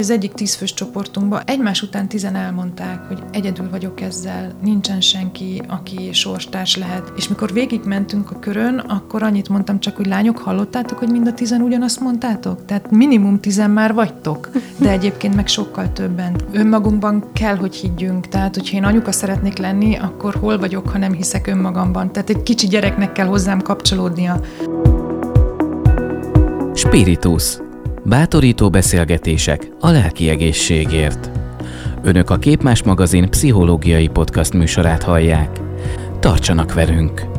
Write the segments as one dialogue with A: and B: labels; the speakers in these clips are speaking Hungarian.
A: Az egyik tízfős csoportunkban egymás után tizen elmondták, hogy egyedül vagyok ezzel, nincsen senki, aki sorstárs lehet. És mikor végigmentünk a körön, akkor annyit mondtam csak, hogy lányok, hallottátok, hogy mind a tizen ugyanazt mondtátok? Tehát minimum tizen már vagytok, de egyébként meg sokkal többen. Önmagunkban kell, hogy higgyünk. Tehát, hogyha én anyuka szeretnék lenni, akkor hol vagyok, ha nem hiszek önmagamban. Tehát egy kicsi gyereknek kell hozzám kapcsolódnia.
B: Spiritus. Bátorító beszélgetések a lelki egészségért. Önök a Képmás magazin pszichológiai podcast műsorát hallják. Tartsanak velünk!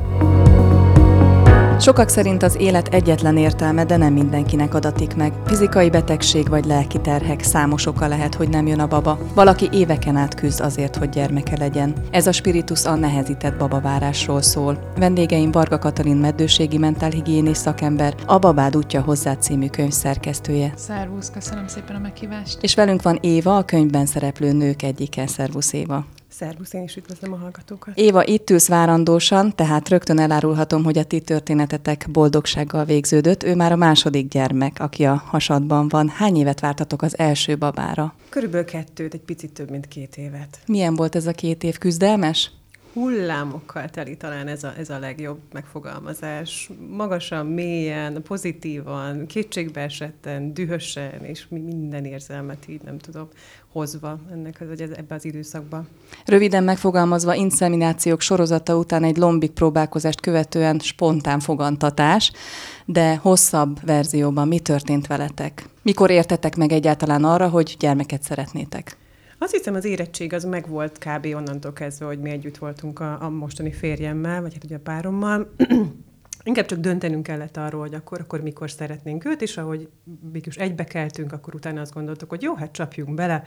C: Sokak szerint az élet egyetlen értelme, de nem mindenkinek adatik meg. Fizikai betegség vagy lelki terhek számos oka lehet, hogy nem jön a baba. Valaki éveken át küzd azért, hogy gyermeke legyen. Ez a spiritus a nehezített babavárásról szól. Vendégeim Varga Katalin meddőségi mentálhigiénés szakember, a Babád útja hozzá című könyv szerkesztője.
A: Szervusz, köszönöm szépen a meghívást.
C: És velünk van Éva, a könyvben szereplő nők egyike. Szervusz Éva.
D: Szervusz, én is üdvözlöm a hallgatókat.
C: Éva, itt ülsz várandósan, tehát rögtön elárulhatom, hogy a ti történetetek boldogsággal végződött. Ő már a második gyermek, aki a hasadban van. Hány évet vártatok az első babára?
D: Körülbelül kettőt, egy picit több, mint két évet.
C: Milyen volt ez a két év küzdelmes?
D: Hullámokkal teli talán ez a, ez a legjobb megfogalmazás. Magasan, mélyen, pozitívan, kétségbe esetten, dühösen, és minden érzelmet így nem tudom hozva ennek az, ebbe az időszakba.
C: Röviden megfogalmazva, inszeminációk sorozata után egy lombik próbálkozást követően spontán fogantatás, de hosszabb verzióban mi történt veletek? Mikor értetek meg egyáltalán arra, hogy gyermeket szeretnétek?
D: Azt hiszem, az érettség az megvolt kb. onnantól kezdve, hogy mi együtt voltunk a, a mostani férjemmel, vagy hát ugye a párommal. Inkább csak döntenünk kellett arról, hogy akkor, akkor mikor szeretnénk őt, és ahogy mégis egybekeltünk, akkor utána azt gondoltuk, hogy jó, hát csapjunk bele,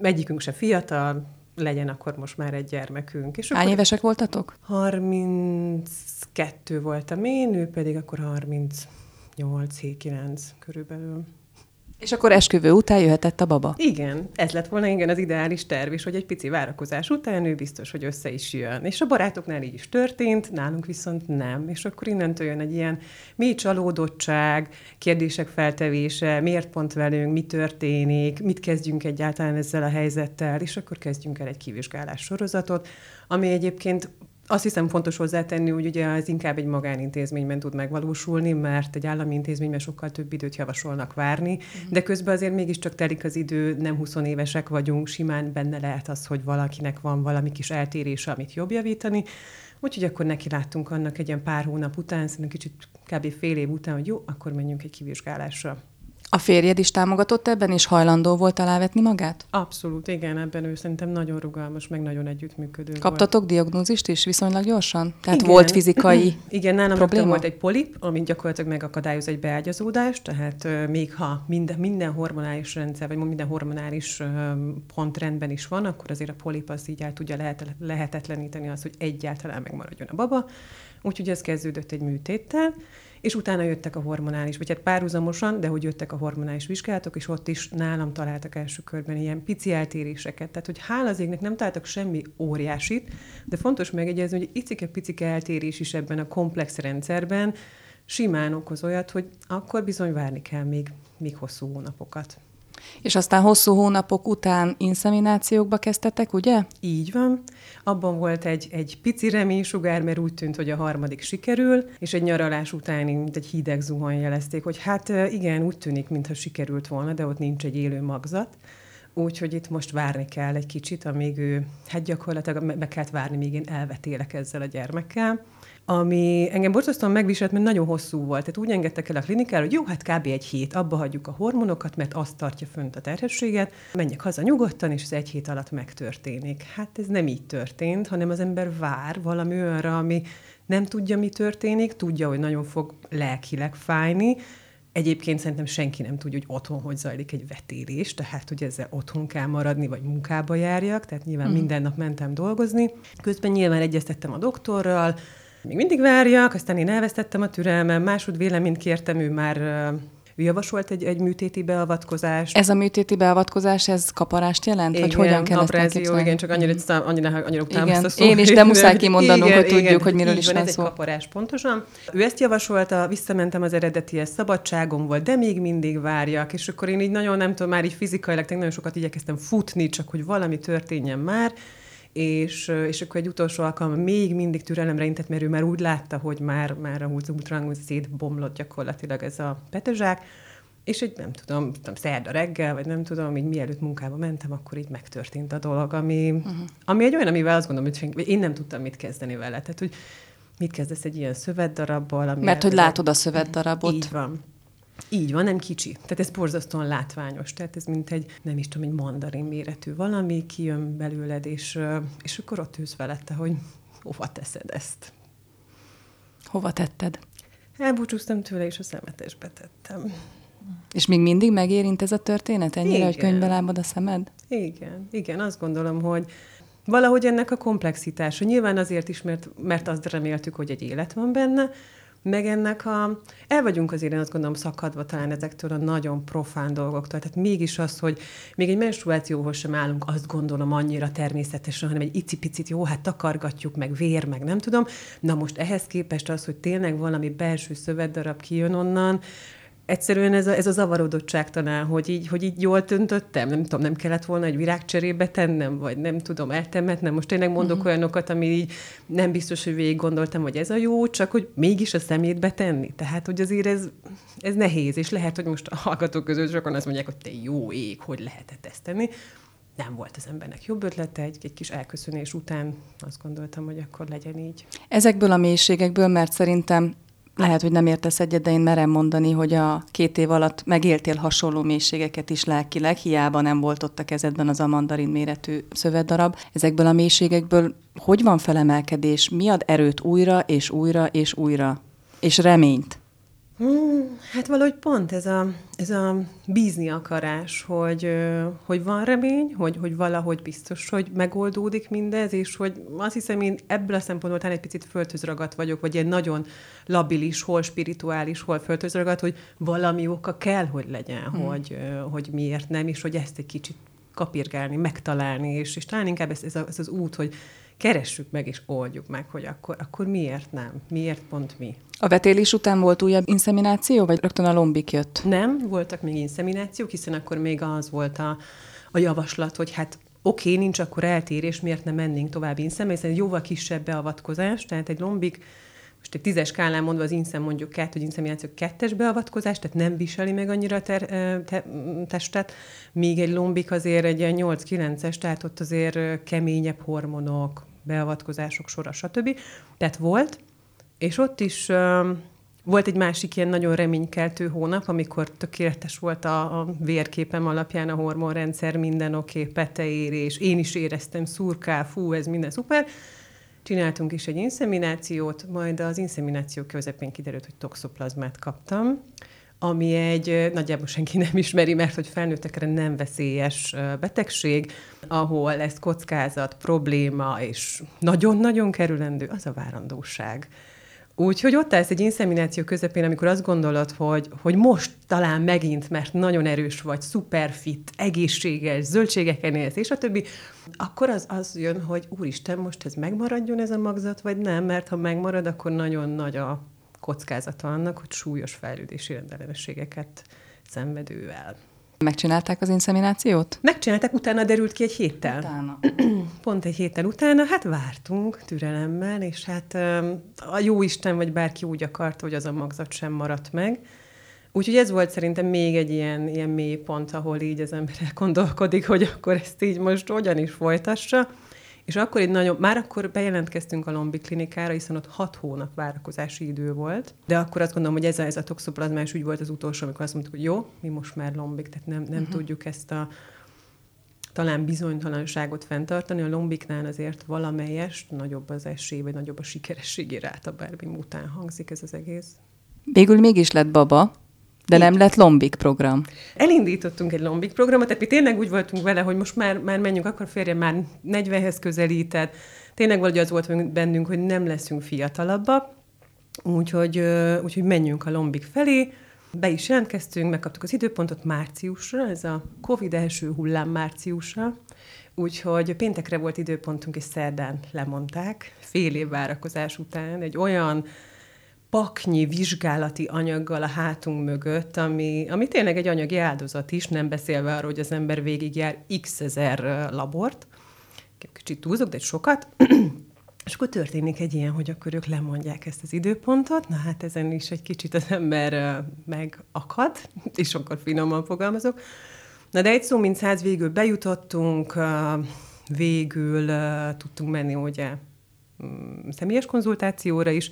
D: egyikünk se fiatal, legyen akkor most már egy gyermekünk.
C: És Hány évesek voltatok?
D: 32 voltam én, ő pedig akkor 38 9 körülbelül.
C: És akkor esküvő után jöhetett a baba?
D: Igen, ez lett volna igen az ideális terv is, hogy egy pici várakozás után ő biztos, hogy össze is jön. És a barátoknál így is történt, nálunk viszont nem. És akkor innentől jön egy ilyen mély csalódottság, kérdések feltevése, miért pont velünk, mi történik, mit kezdjünk egyáltalán ezzel a helyzettel, és akkor kezdjünk el egy kivizsgálás sorozatot, ami egyébként azt hiszem fontos hozzátenni, hogy ugye ez inkább egy magánintézményben tud megvalósulni, mert egy állami intézményben sokkal több időt javasolnak várni, uh-huh. de közben azért mégiscsak telik az idő, nem 20 évesek vagyunk, simán benne lehet az, hogy valakinek van valami kis eltérése, amit jobb javítani. Úgyhogy akkor neki láttunk annak egy ilyen pár hónap után, szerintem kicsit kb. fél év után, hogy jó, akkor menjünk egy kivizsgálásra.
C: A férjed is támogatott ebben, és hajlandó volt alávetni magát?
D: Abszolút, igen, ebben ő szerintem nagyon rugalmas, meg nagyon együttműködő
C: Kaptatok volt. diagnózist is viszonylag gyorsan? Tehát igen. volt fizikai
D: Igen, nálam probléma? volt egy polip, ami gyakorlatilag megakadályoz egy beágyazódást, tehát még ha minden, minden hormonális rendszer, vagy minden hormonális pont rendben is van, akkor azért a polip az így el tudja lehet, lehetetleníteni azt, hogy egyáltalán megmaradjon a baba. Úgyhogy ez kezdődött egy műtéttel, és utána jöttek a hormonális, vagy hát párhuzamosan, de hogy jöttek a hormonális vizsgálatok, és ott is nálam találtak első körben ilyen pici eltéréseket. Tehát, hogy hála az égnek nem találtak semmi óriásit, de fontos megjegyezni, hogy icike-picike eltérés is ebben a komplex rendszerben simán okoz olyat, hogy akkor bizony várni kell még, még hosszú hónapokat.
C: És aztán hosszú hónapok után inszeminációkba kezdtetek, ugye?
D: Így van. Abban volt egy, egy pici reménysugár, mert úgy tűnt, hogy a harmadik sikerül, és egy nyaralás után mint egy hideg zuhany jelezték, hogy hát igen, úgy tűnik, mintha sikerült volna, de ott nincs egy élő magzat. Úgyhogy itt most várni kell egy kicsit, amíg ő, hát gyakorlatilag meg kellett várni, míg én elvetélek ezzel a gyermekkel ami engem borzasztóan megviselt, mert nagyon hosszú volt. Tehát úgy engedtek el a klinikára, hogy jó, hát kb. egy hét, abba hagyjuk a hormonokat, mert azt tartja fönt a terhességet, menjek haza nyugodtan, és ez egy hét alatt megtörténik. Hát ez nem így történt, hanem az ember vár valami olyanra, ami nem tudja, mi történik, tudja, hogy nagyon fog lelkileg fájni, Egyébként szerintem senki nem tudja, hogy otthon hogy zajlik egy vetélés, tehát hogy ezzel otthon kell maradni, vagy munkába járjak, tehát nyilván mm. minden nap mentem dolgozni. Közben nyilván egyeztettem a doktorral, még mindig várjak, aztán én elvesztettem a türelmem, másod véleményt kértem, ő már Ő javasolt egy, egy műtéti beavatkozást.
C: Ez a műtéti beavatkozás, ez kaparást jelent?
D: Igen,
C: vagy hogyan kell
D: ezt igen, csak annyira,
C: mhm.
D: annyira, annyira utálom
C: igen.
D: szót.
C: Én is, de muszáj kimondanunk,
D: igen,
C: hogy tudjuk,
D: igen,
C: hogy miről is
D: van,
C: van
D: ez
C: szó.
D: egy kaparás, pontosan. Ő ezt javasolta, visszamentem az eredetihez, szabadságom volt, de még mindig várjak, és akkor én így nagyon nem tudom, már így fizikailag nagyon sokat igyekeztem futni, csak hogy valami történjen már, és, és akkor egy utolsó alkalom még mindig türelemre intett, mert ő már úgy látta, hogy már, már a ultrahangú szétbomlott gyakorlatilag ez a petezsák, és egy, nem tudom, tudom, szerda reggel, vagy nem tudom, így mielőtt munkába mentem, akkor így megtörtént a dolog, ami, uh-huh. ami egy olyan, amivel azt gondolom, hogy senki, én nem tudtam mit kezdeni vele. Tehát, hogy mit kezdesz egy ilyen szövetdarabbal, ami...
C: Mert hogy látod a szövetdarabot.
D: Így van. Így van, nem kicsi. Tehát ez borzasztóan látványos. Tehát ez mint egy, nem is tudom, egy mandarin méretű valami, kijön belőled, és, és akkor ott ülsz velette, hogy hova teszed ezt.
C: Hova tetted?
D: Elbúcsúztam tőle, és a szemetesbe tettem.
C: És még mindig megérint ez a történet ennyire,
D: Igen.
C: hogy könyvbe lábad a szemed?
D: Igen, igen, azt gondolom, hogy valahogy ennek a komplexitása. Nyilván azért is, mert, mert azt reméltük, hogy egy élet van benne, meg ennek a... El vagyunk azért, én azt gondolom, szakadva talán ezektől a nagyon profán dolgoktól. Tehát mégis az, hogy még egy menstruációhoz sem állunk, azt gondolom annyira természetesen, hanem egy icipicit, jó, hát takargatjuk, meg vér, meg nem tudom. Na most ehhez képest az, hogy tényleg valami belső szövetdarab kijön onnan, egyszerűen ez a, ez a zavarodottság talán, hogy így, hogy így jól töntöttem, nem tudom, nem kellett volna egy virágcserébe tennem, vagy nem tudom, eltemetnem. Most tényleg mondok uh-huh. olyanokat, ami így nem biztos, hogy végig gondoltam, hogy ez a jó, csak hogy mégis a szemétbe tenni. Tehát, hogy azért ez, ez nehéz, és lehet, hogy most a hallgatók között sokan azt mondják, hogy te jó ég, hogy lehetett ezt tenni. Nem volt az embernek jobb ötlete, egy, egy kis elköszönés után azt gondoltam, hogy akkor legyen így.
C: Ezekből a mélységekből, mert szerintem lehet, hogy nem értesz egyet, de én merem mondani, hogy a két év alatt megéltél hasonló mélységeket is lelkileg, hiába nem volt ott a kezedben az a mandarin méretű szövetdarab. Ezekből a mélységekből hogy van felemelkedés? Mi ad erőt újra és újra és újra? És reményt?
D: Hmm, hát valahogy pont ez a, ez a bízni akarás, hogy, hogy van remény, hogy, hogy valahogy biztos, hogy megoldódik mindez, és hogy azt hiszem, én ebből a szempontból talán egy picit földhöz ragadt vagyok, vagy ilyen nagyon labilis, hol spirituális, hol földhöz ragadt, hogy valami oka kell, hogy legyen, hmm. hogy, hogy miért nem, és hogy ezt egy kicsit kapirgálni, megtalálni, és, és talán inkább ez, ez, a, ez az út, hogy keressük meg és oldjuk meg, hogy akkor, akkor miért nem? Miért pont mi?
C: A vetélés után volt újabb inszemináció, vagy rögtön a lombik jött?
D: Nem, voltak még inszeminációk, hiszen akkor még az volt a, a javaslat, hogy hát oké, okay, nincs akkor eltérés, miért nem mennénk tovább inszemináció, hiszen jóval kisebb beavatkozás, tehát egy lombik most egy tízes skálán mondva az inszem mondjuk kettő, hogy inszemináció kettes beavatkozás, tehát nem viseli meg annyira ter, te, testet, míg egy lombik azért egy 8-9-es, tehát ott azért keményebb hormonok, beavatkozások sora, stb. Tehát volt, és ott is uh, volt egy másik ilyen nagyon reménykeltő hónap, amikor tökéletes volt a, a vérképem alapján a hormonrendszer, minden oké, okay, peteérés, én is éreztem szurkál, fú, ez minden szuper. Csináltunk is egy inszeminációt, majd az inszemináció közepén kiderült, hogy toxoplazmát kaptam, ami egy nagyjából senki nem ismeri, mert hogy felnőttekre nem veszélyes betegség, ahol ez kockázat, probléma, és nagyon-nagyon kerülendő, az a várandóság. Úgyhogy ott állsz egy inszemináció közepén, amikor azt gondolod, hogy, hogy most talán megint, mert nagyon erős vagy, szuperfit, egészséges, zöldségeken élsz, és a többi, akkor az, az jön, hogy úristen, most ez megmaradjon ez a magzat, vagy nem, mert ha megmarad, akkor nagyon nagy a kockázata annak, hogy súlyos fejlődési rendellenességeket szenvedővel.
C: Megcsinálták az inszeminációt?
D: Megcsinálták, utána derült ki egy héttel.
C: Utána.
D: Pont egy héttel utána, hát vártunk türelemmel, és hát a jó Isten, vagy bárki úgy akarta, hogy az a magzat sem maradt meg. Úgyhogy ez volt szerintem még egy ilyen, ilyen mély pont, ahol így az ember gondolkodik, hogy akkor ezt így most hogyan is folytassa. És akkor egy nagyon, már akkor bejelentkeztünk a Lombi klinikára, hiszen ott hat hónap várakozási idő volt, de akkor azt gondolom, hogy ez a, ez a toxoplazmás ügy volt az utolsó, amikor azt mondtuk, hogy jó, mi most már lombik, tehát nem, nem uh-huh. tudjuk ezt a talán bizonytalanságot fenntartani. A lombiknál azért valamelyest nagyobb az esély, vagy nagyobb a sikerességi ráta, bármi után hangzik ez az egész.
C: Végül mégis lett baba, de nem lett lombik program.
D: Elindítottunk egy lombik programot, tehát mi tényleg úgy voltunk vele, hogy most már, már menjünk, akkor férje már 40-hez közelített. Tényleg valahogy az volt bennünk, hogy nem leszünk fiatalabbak, úgyhogy, úgyhogy menjünk a lombik felé. Be is jelentkeztünk, megkaptuk az időpontot márciusra, ez a Covid első hullám márciusra, úgyhogy péntekre volt időpontunk, és szerdán lemondták, fél év várakozás után, egy olyan paknyi vizsgálati anyaggal a hátunk mögött, ami, ami tényleg egy anyagi áldozat is, nem beszélve arról, hogy az ember végigjár x ezer labort. Kicsit túlzok, de sokat. És akkor történik egy ilyen, hogy akkor ők lemondják ezt az időpontot, na hát ezen is egy kicsit az ember megakad, és akkor finoman fogalmazok. Na de egy szó, mint száz végül bejutottunk, végül tudtunk menni ugye mm, személyes konzultációra is,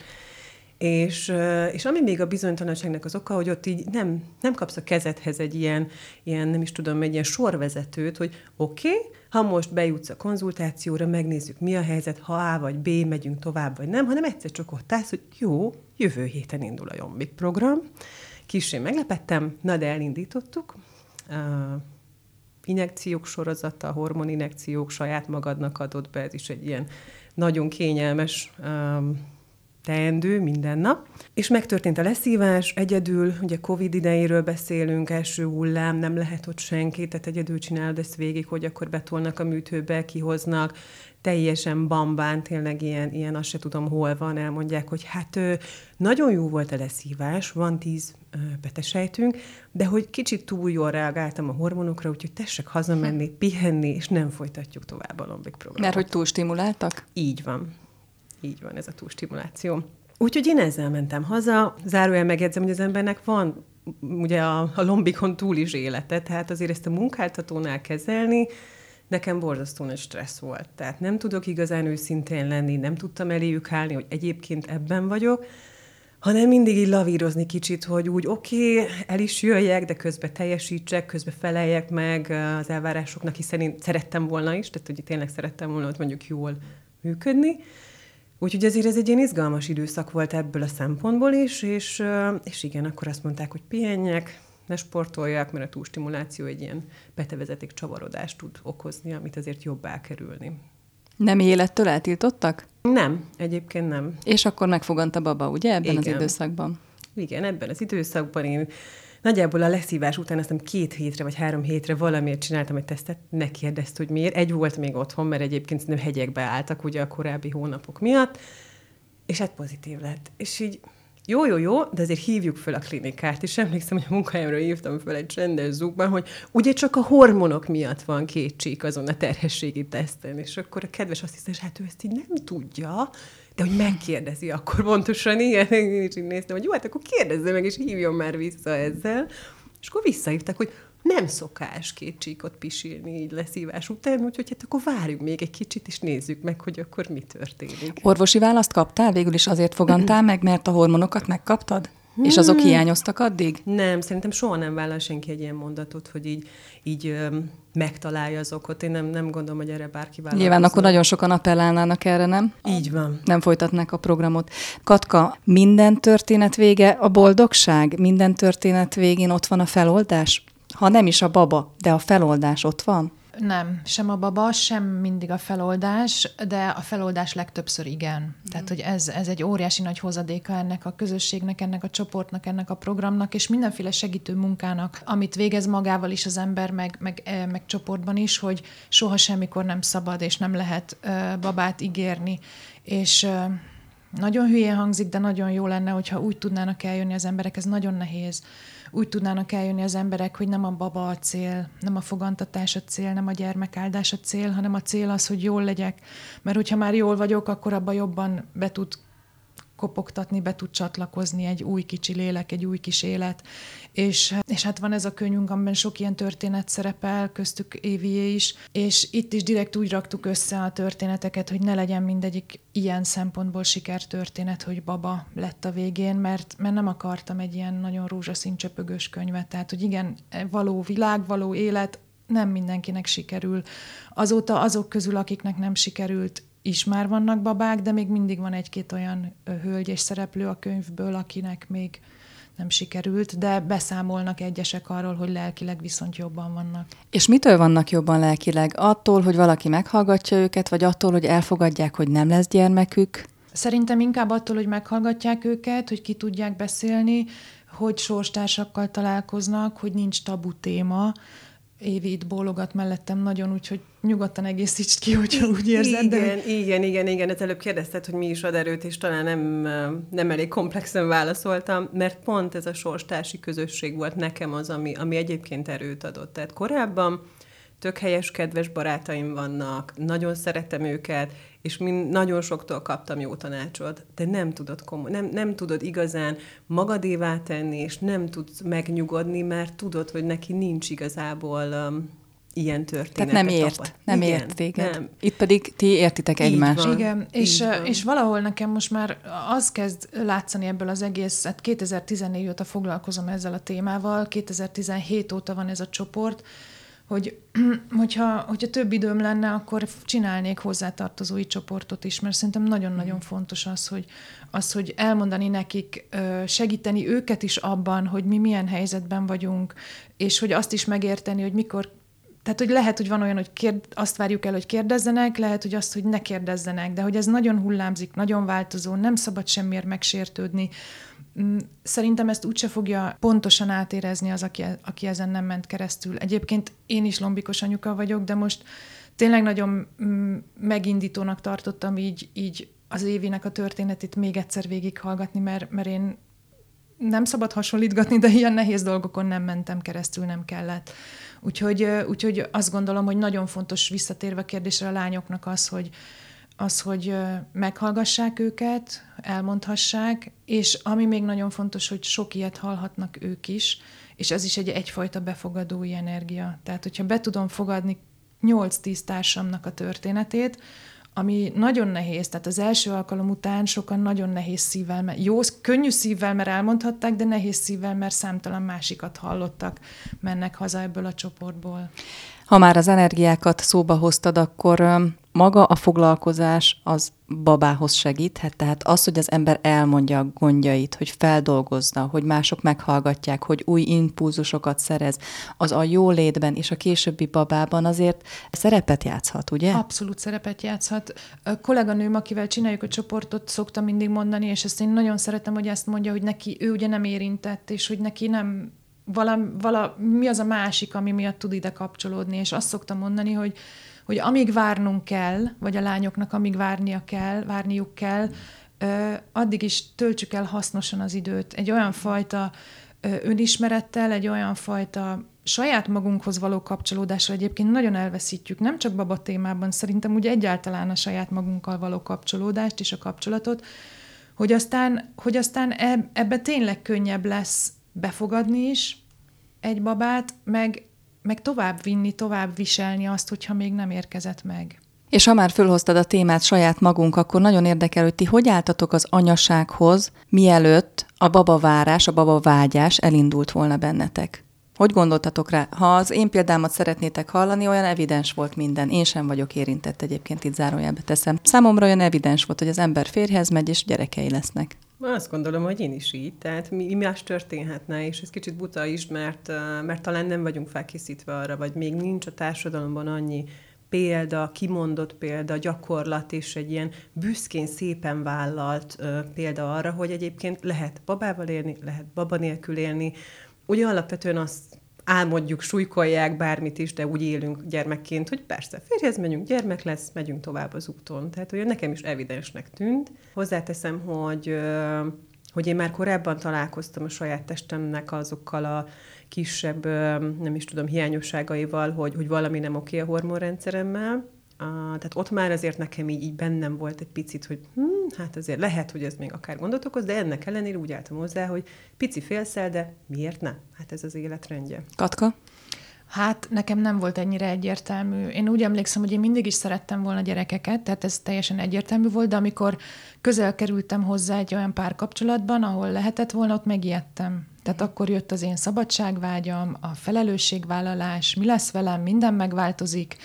D: és, és ami még a bizonytalanságnak az oka, hogy ott így nem, nem kapsz a kezedhez egy ilyen, ilyen, nem is tudom, egy ilyen sorvezetőt, hogy oké, okay, ha most bejutsz a konzultációra, megnézzük, mi a helyzet, ha A vagy B, megyünk tovább, vagy nem, hanem egyszer csak ott állsz, hogy jó, jövő héten indul a Jobbik program. Kissé meglepettem, na de elindítottuk. Uh, injekciók sorozata, hormoninjekciók saját magadnak adott be, ez is egy ilyen nagyon kényelmes um, teendő minden nap. És megtörtént a leszívás, egyedül, ugye Covid idejéről beszélünk, első hullám, nem lehet ott senki, tehát egyedül csinálod ezt végig, hogy akkor betolnak a műtőbe, kihoznak, teljesen bambán, tényleg ilyen, ilyen azt se tudom, hol van, elmondják, hogy hát nagyon jó volt a leszívás, van tíz betesejtünk, de hogy kicsit túl jól reagáltam a hormonokra, úgyhogy tessek hazamenni, pihenni, és nem folytatjuk tovább a lombik programot.
C: Mert hogy túl stimuláltak?
D: Így van. Így van, ez a túlstimuláció. Úgyhogy én ezzel mentem haza, zárójel megjegyzem, hogy az embernek van ugye a, a lombikon túl is élete, tehát azért ezt a munkáltatónál kezelni, nekem borzasztó nagy stressz volt. Tehát nem tudok igazán őszintén lenni, nem tudtam eléjük állni, hogy egyébként ebben vagyok, hanem mindig így lavírozni kicsit, hogy úgy oké, okay, el is jöjjek, de közben teljesítsek, közben feleljek meg az elvárásoknak, hiszen én szerettem volna is, tehát hogy tényleg szerettem volna hogy mondjuk jól működni. Úgyhogy azért ez egy ilyen izgalmas időszak volt ebből a szempontból is, és, és igen, akkor azt mondták, hogy pihenjek, ne sportoljak, mert a túlstimuláció egy ilyen betevezeték csavarodást tud okozni, amit azért jobb elkerülni.
C: Nem élettől eltiltottak?
D: Nem, egyébként nem.
C: És akkor megfogant a baba, ugye, ebben Igen. az időszakban?
D: Igen, ebben az időszakban én nagyjából a leszívás után aztán két hétre vagy három hétre valamiért csináltam egy tesztet, ne kérdezt, hogy miért. Egy volt még otthon, mert egyébként nem hegyekbe álltak ugye a korábbi hónapok miatt, és hát pozitív lett. És így jó, jó, jó, de azért hívjuk fel a klinikát, és emlékszem, hogy a munkahelyemről hívtam fel egy csendes zugban, hogy ugye csak a hormonok miatt van két csík azon a terhességi teszten, és akkor a kedves azt hiszem, hát ő ezt így nem tudja, de hogy megkérdezi, akkor pontosan ilyen, én is így néztem, hogy jó, hát akkor kérdezze meg, és hívjon már vissza ezzel. És akkor visszahívtak, hogy nem szokás két csíkot pisilni így leszívás után, úgyhogy hát akkor várjunk még egy kicsit, és nézzük meg, hogy akkor mi történik.
C: Orvosi választ kaptál? Végül is azért fogantál meg, mert a hormonokat megkaptad? Hmm. És azok hmm. hiányoztak addig?
D: Nem, szerintem soha nem vállal senki egy ilyen mondatot, hogy így, így öm, megtalálja az okot. Én nem, nem gondolom, hogy erre bárki vállal.
C: Nyilván akkor nagyon sokan appellálnának erre, nem?
D: Így van.
C: Nem folytatnák a programot. Katka, minden történet vége a boldogság? Minden történet végén ott van a feloldás? Ha nem is a baba, de a feloldás ott van?
A: Nem, sem a baba, sem mindig a feloldás, de a feloldás legtöbbször igen. Mm. Tehát, hogy ez, ez egy óriási nagy hozadéka ennek a közösségnek, ennek a csoportnak, ennek a programnak, és mindenféle segítő munkának, amit végez magával is az ember, meg, meg, eh, meg csoportban is, hogy soha semmikor nem szabad, és nem lehet uh, babát ígérni. És uh, nagyon hülye hangzik, de nagyon jó lenne, hogyha úgy tudnának eljönni az emberek, ez nagyon nehéz úgy tudnának eljönni az emberek, hogy nem a baba a cél, nem a fogantatás a cél, nem a gyermekáldás a cél, hanem a cél az, hogy jól legyek. Mert hogyha már jól vagyok, akkor abba jobban be tud kopogtatni, be tud csatlakozni egy új kicsi lélek, egy új kis élet. És, és hát van ez a könyvünk, amiben sok ilyen történet szerepel, köztük Évié is, és itt is direkt úgy raktuk össze a történeteket, hogy ne legyen mindegyik ilyen szempontból sikertörténet, hogy baba lett a végén, mert, mert nem akartam egy ilyen nagyon rózsaszín csöpögős könyvet. Tehát, hogy igen, való világ, való élet, nem mindenkinek sikerül. Azóta azok közül, akiknek nem sikerült, is már vannak babák, de még mindig van egy-két olyan hölgy és szereplő a könyvből, akinek még nem sikerült, de beszámolnak egyesek arról, hogy lelkileg viszont jobban vannak.
C: És mitől vannak jobban lelkileg? Attól, hogy valaki meghallgatja őket, vagy attól, hogy elfogadják, hogy nem lesz gyermekük?
A: Szerintem inkább attól, hogy meghallgatják őket, hogy ki tudják beszélni, hogy sorstársakkal találkoznak, hogy nincs tabu téma, Évi itt bólogat mellettem nagyon, úgyhogy nyugodtan egészítsd ki, hogyha úgy érzed.
D: Igen, de... igen, igen, igen. Ez előbb kérdezted, hogy mi is ad erőt, és talán nem, nem elég komplexen válaszoltam, mert pont ez a sorstársi közösség volt nekem az, ami, ami egyébként erőt adott. Tehát korábban tök helyes, kedves barátaim vannak, nagyon szeretem őket, és mind nagyon soktól kaptam jó tanácsot, de nem tudod, komoly, nem, nem tudod igazán magadévá tenni, és nem tudsz megnyugodni, mert tudod, hogy neki nincs igazából um, ilyen történet.
C: Tehát nem ért, tapad. nem Igen, ért téged. Nem. Itt pedig ti értitek egymást.
A: Igen, és, és valahol nekem most már az kezd látszani ebből az egész, hát 2014 óta foglalkozom ezzel a témával, 2017 óta van ez a csoport, hogy hogyha, hogyha több időm lenne, akkor csinálnék hozzátartozói csoportot is, mert szerintem nagyon-nagyon mm. fontos az, hogy, az, hogy elmondani nekik, segíteni őket is abban, hogy mi milyen helyzetben vagyunk, és hogy azt is megérteni, hogy mikor tehát, hogy lehet, hogy van olyan, hogy kérd, azt várjuk el, hogy kérdezzenek, lehet, hogy azt, hogy ne kérdezzenek, de hogy ez nagyon hullámzik, nagyon változó, nem szabad semmiért megsértődni. Mm, szerintem ezt úgyse fogja pontosan átérezni az, aki, aki ezen nem ment keresztül. Egyébként én is lombikos anyuka vagyok, de most tényleg nagyon mm, megindítónak tartottam így, így az Évinek a történetét még egyszer végighallgatni, mert, mert én nem szabad hasonlítgatni, de ilyen nehéz dolgokon nem mentem keresztül, nem kellett. Úgyhogy, úgyhogy azt gondolom, hogy nagyon fontos visszatérve a kérdésre a lányoknak az, hogy, az, hogy meghallgassák őket, elmondhassák, és ami még nagyon fontos, hogy sok ilyet hallhatnak ők is, és ez is egy egyfajta befogadói energia. Tehát, hogyha be tudom fogadni 8-10 társamnak a történetét, ami nagyon nehéz, tehát az első alkalom után sokan nagyon nehéz szívvel, mert jó, könnyű szívvel, mert elmondhatták, de nehéz szívvel, mert számtalan másikat hallottak, mennek haza ebből a csoportból.
C: Ha már az energiákat szóba hoztad, akkor maga a foglalkozás az babához segíthet, tehát az, hogy az ember elmondja a gondjait, hogy feldolgozza, hogy mások meghallgatják, hogy új impulzusokat szerez, az a jólétben és a későbbi babában azért szerepet játszhat, ugye?
A: Abszolút szerepet játszhat. A kolléganőm, akivel csináljuk a csoportot, szokta mindig mondani, és ezt én nagyon szeretem, hogy ezt mondja, hogy neki ő ugye nem érintett, és hogy neki nem vala, vala, mi az a másik, ami miatt tud ide kapcsolódni, és azt szoktam mondani, hogy hogy amíg várnunk kell, vagy a lányoknak amíg várnia kell, várniuk kell, addig is töltsük el hasznosan az időt. Egy olyan fajta önismerettel, egy olyan fajta saját magunkhoz való kapcsolódással egyébként nagyon elveszítjük, nem csak baba témában, szerintem úgy egyáltalán a saját magunkkal való kapcsolódást és a kapcsolatot, hogy aztán, hogy aztán ebbe tényleg könnyebb lesz befogadni is egy babát, meg, meg tovább vinni, tovább viselni azt, hogyha még nem érkezett meg.
C: És ha már fölhoztad a témát saját magunk, akkor nagyon érdekel, hogy ti hogy álltatok az anyasághoz, mielőtt a babavárás, a babavágyás elindult volna bennetek. Hogy gondoltatok rá? Ha az én példámat szeretnétek hallani, olyan evidens volt minden. Én sem vagyok érintett egyébként, itt zárójelbe teszem. Számomra olyan evidens volt, hogy az ember férjhez megy, és gyerekei lesznek.
D: Azt gondolom, hogy én is így. Tehát mi, más történhetne, és ez kicsit buta is, mert, mert talán nem vagyunk felkészítve arra, vagy még nincs a társadalomban annyi példa, kimondott példa, gyakorlat, és egy ilyen büszkén szépen vállalt példa arra, hogy egyébként lehet babával élni, lehet baba nélkül élni. Ugye alapvetően azt álmodjuk, súlykolják bármit is, de úgy élünk gyermekként, hogy persze, férjhez megyünk, gyermek lesz, megyünk tovább az úton. Tehát olyan nekem is evidensnek tűnt. Hozzáteszem, hogy hogy én már korábban találkoztam a saját testemnek azokkal a kisebb, nem is tudom, hiányosságaival, hogy, hogy valami nem oké a hormonrendszeremmel, tehát ott már azért nekem így, így bennem volt egy picit, hogy hm, hát azért lehet, hogy ez még akár gondot okoz, de ennek ellenére úgy álltam hozzá, hogy pici félszel, de miért ne? Hát ez az életrendje.
C: Katka?
A: Hát nekem nem volt ennyire egyértelmű. Én úgy emlékszem, hogy én mindig is szerettem volna gyerekeket, tehát ez teljesen egyértelmű volt, de amikor közel kerültem hozzá egy olyan párkapcsolatban, ahol lehetett volna, ott megijedtem. Tehát akkor jött az én szabadságvágyam, a felelősségvállalás, mi lesz velem, minden megváltozik,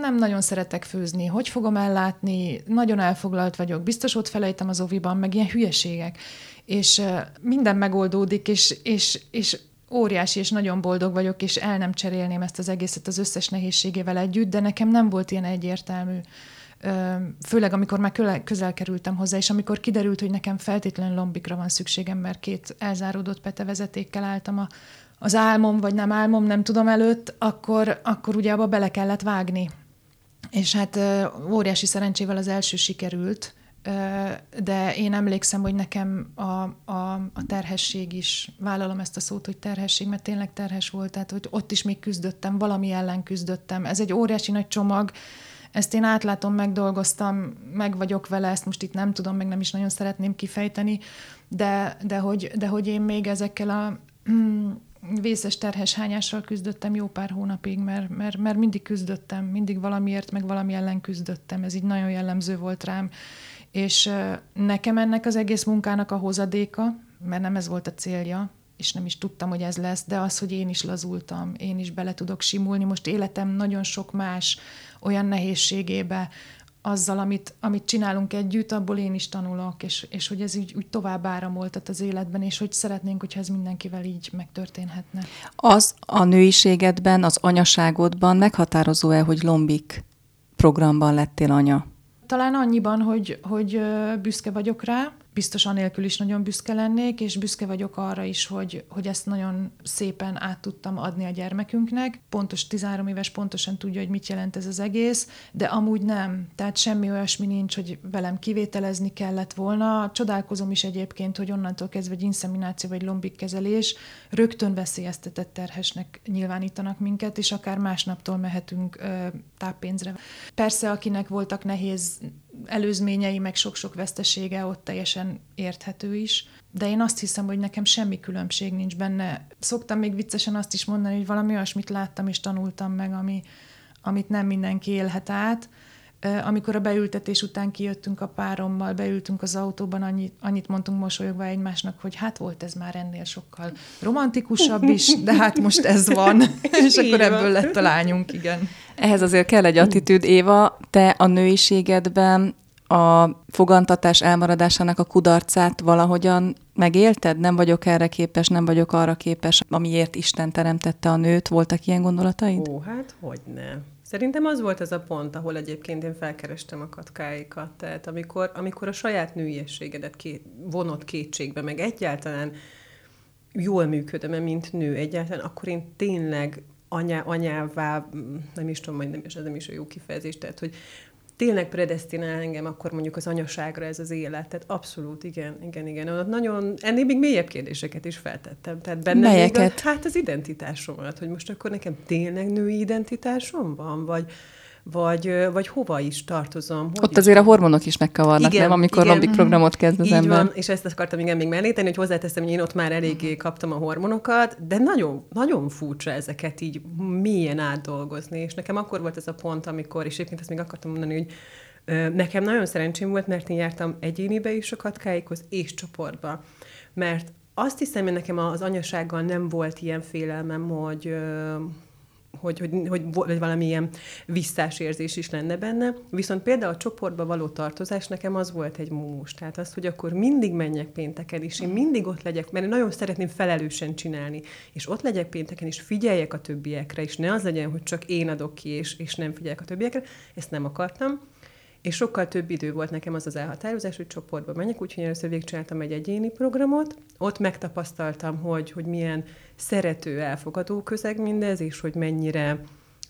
A: nem nagyon szeretek főzni, hogy fogom ellátni, nagyon elfoglalt vagyok, biztos ott felejtem az oviban, meg ilyen hülyeségek. És minden megoldódik, és, és, és óriási és nagyon boldog vagyok, és el nem cserélném ezt az egészet az összes nehézségével együtt, de nekem nem volt ilyen egyértelmű főleg amikor már közel kerültem hozzá, és amikor kiderült, hogy nekem feltétlenül lombikra van szükségem, mert két elzáródott petevezetékkel álltam a, az álmom, vagy nem álmom, nem tudom előtt, akkor, akkor ugye abba bele kellett vágni. És hát óriási szerencsével az első sikerült, de én emlékszem, hogy nekem a, a, a terhesség is, vállalom ezt a szót, hogy terhesség, mert tényleg terhes volt, tehát hogy ott is még küzdöttem, valami ellen küzdöttem. Ez egy óriási nagy csomag, ezt én átlátom, megdolgoztam, meg vagyok vele, ezt most itt nem tudom, meg nem is nagyon szeretném kifejteni, de, de, hogy, de hogy én még ezekkel a vészes terhes hányással küzdöttem jó pár hónapig, mert, mert, mert mindig küzdöttem, mindig valamiért, meg valami ellen küzdöttem, ez így nagyon jellemző volt rám. És nekem ennek az egész munkának a hozadéka, mert nem ez volt a célja, és nem is tudtam, hogy ez lesz, de az, hogy én is lazultam, én is bele tudok simulni. Most életem nagyon sok más olyan nehézségébe, azzal, amit, amit csinálunk együtt, abból én is tanulok, és, és hogy ez úgy, úgy tovább áramoltat az életben, és hogy szeretnénk, hogyha ez mindenkivel így megtörténhetne.
C: Az a nőiségedben, az anyaságodban meghatározó-e, hogy Lombik programban lettél anya?
A: Talán annyiban, hogy, hogy büszke vagyok rá, biztos anélkül is nagyon büszke lennék, és büszke vagyok arra is, hogy, hogy ezt nagyon szépen át tudtam adni a gyermekünknek. Pontos 13 éves, pontosan tudja, hogy mit jelent ez az egész, de amúgy nem. Tehát semmi olyasmi nincs, hogy velem kivételezni kellett volna. Csodálkozom is egyébként, hogy onnantól kezdve egy inszemináció vagy lombik kezelés rögtön veszélyeztetett terhesnek nyilvánítanak minket, és akár másnaptól mehetünk ö, táppénzre. Persze, akinek voltak nehéz előzményei, meg sok-sok vesztesége ott teljesen érthető is. De én azt hiszem, hogy nekem semmi különbség nincs benne. Szoktam még viccesen azt is mondani, hogy valami olyasmit láttam és tanultam meg, ami, amit nem mindenki élhet át. Amikor a beültetés után kijöttünk a párommal, beültünk az autóban, annyit, annyit mondtunk mosolyogva egymásnak, hogy hát volt ez már ennél sokkal romantikusabb is, de hát most ez van. és akkor ebből lett a lányunk, igen.
C: Ehhez azért kell egy attitűd, Éva. Te a nőiségedben a fogantatás elmaradásának a kudarcát valahogyan megélted? Nem vagyok erre képes, nem vagyok arra képes, amiért Isten teremtette a nőt. Voltak ilyen gondolataid?
D: Ó, hát hogy ne. Szerintem az volt az a pont, ahol egyébként én felkerestem a katkáikat. Tehát amikor, amikor a saját nőiességedet két, vonott kétségbe, meg egyáltalán jól működöm mint nő egyáltalán, akkor én tényleg anyá, anyává, nem is tudom, hogy nem, ez nem is a jó kifejezés, tehát hogy tényleg predestinál engem akkor mondjuk az anyaságra ez az élet. Tehát abszolút, igen, igen, igen. Ott nagyon, ennél még mélyebb kérdéseket is feltettem. Tehát benne
C: Melyeket? Még
D: a, hát az identitásomat, hogy most akkor nekem tényleg női identitásom van, vagy, vagy, vagy hova is tartozom.
C: Hogy Ott azért a hormonok is megkavarnak, igen, nem? Amikor igen, lombik programot kezd az
D: így
C: ember.
D: van, és ezt akartam igen még mellé tenni, hogy hozzáteszem, hogy én ott már eléggé kaptam a hormonokat, de nagyon, nagyon furcsa ezeket így milyen átdolgozni, és nekem akkor volt ez a pont, amikor, és egyébként ezt még akartam mondani, hogy Nekem nagyon szerencsém volt, mert én jártam egyénibe is a katkáikhoz, és csoportba. Mert azt hiszem, hogy nekem az anyasággal nem volt ilyen félelmem, hogy hogy, hogy, hogy, hogy valamilyen visszásérzés is lenne benne. Viszont például a csoportba való tartozás nekem az volt egy múmus. Tehát az, hogy akkor mindig menjek pénteken, és én mindig ott legyek, mert én nagyon szeretném felelősen csinálni, és ott legyek pénteken, és figyeljek a többiekre, és ne az legyen, hogy csak én adok ki, és, és nem figyelek a többiekre. Ezt nem akartam. És sokkal több idő volt nekem az az elhatározás, hogy csoportba menjek, úgyhogy először végigcsináltam egy egyéni programot. Ott megtapasztaltam, hogy, hogy milyen szerető, elfogadó közeg mindez, és hogy mennyire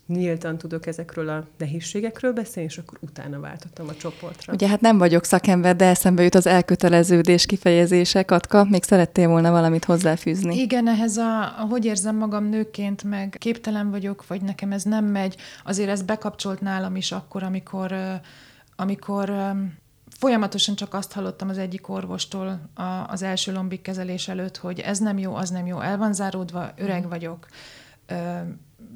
D: nyíltan tudok ezekről a nehézségekről beszélni, és akkor utána váltottam a csoportra.
C: Ugye hát nem vagyok szakember, de eszembe jut az elköteleződés kifejezése, Katka. Még szerettél volna valamit hozzáfűzni?
A: Igen, ehhez a, a hogy érzem magam nőként, meg képtelen vagyok, vagy nekem ez nem megy, azért ez bekapcsolt nálam is akkor, amikor amikor folyamatosan csak azt hallottam az egyik orvostól a, az első lombik kezelés előtt, hogy ez nem jó, az nem jó, el van záródva, öreg vagyok,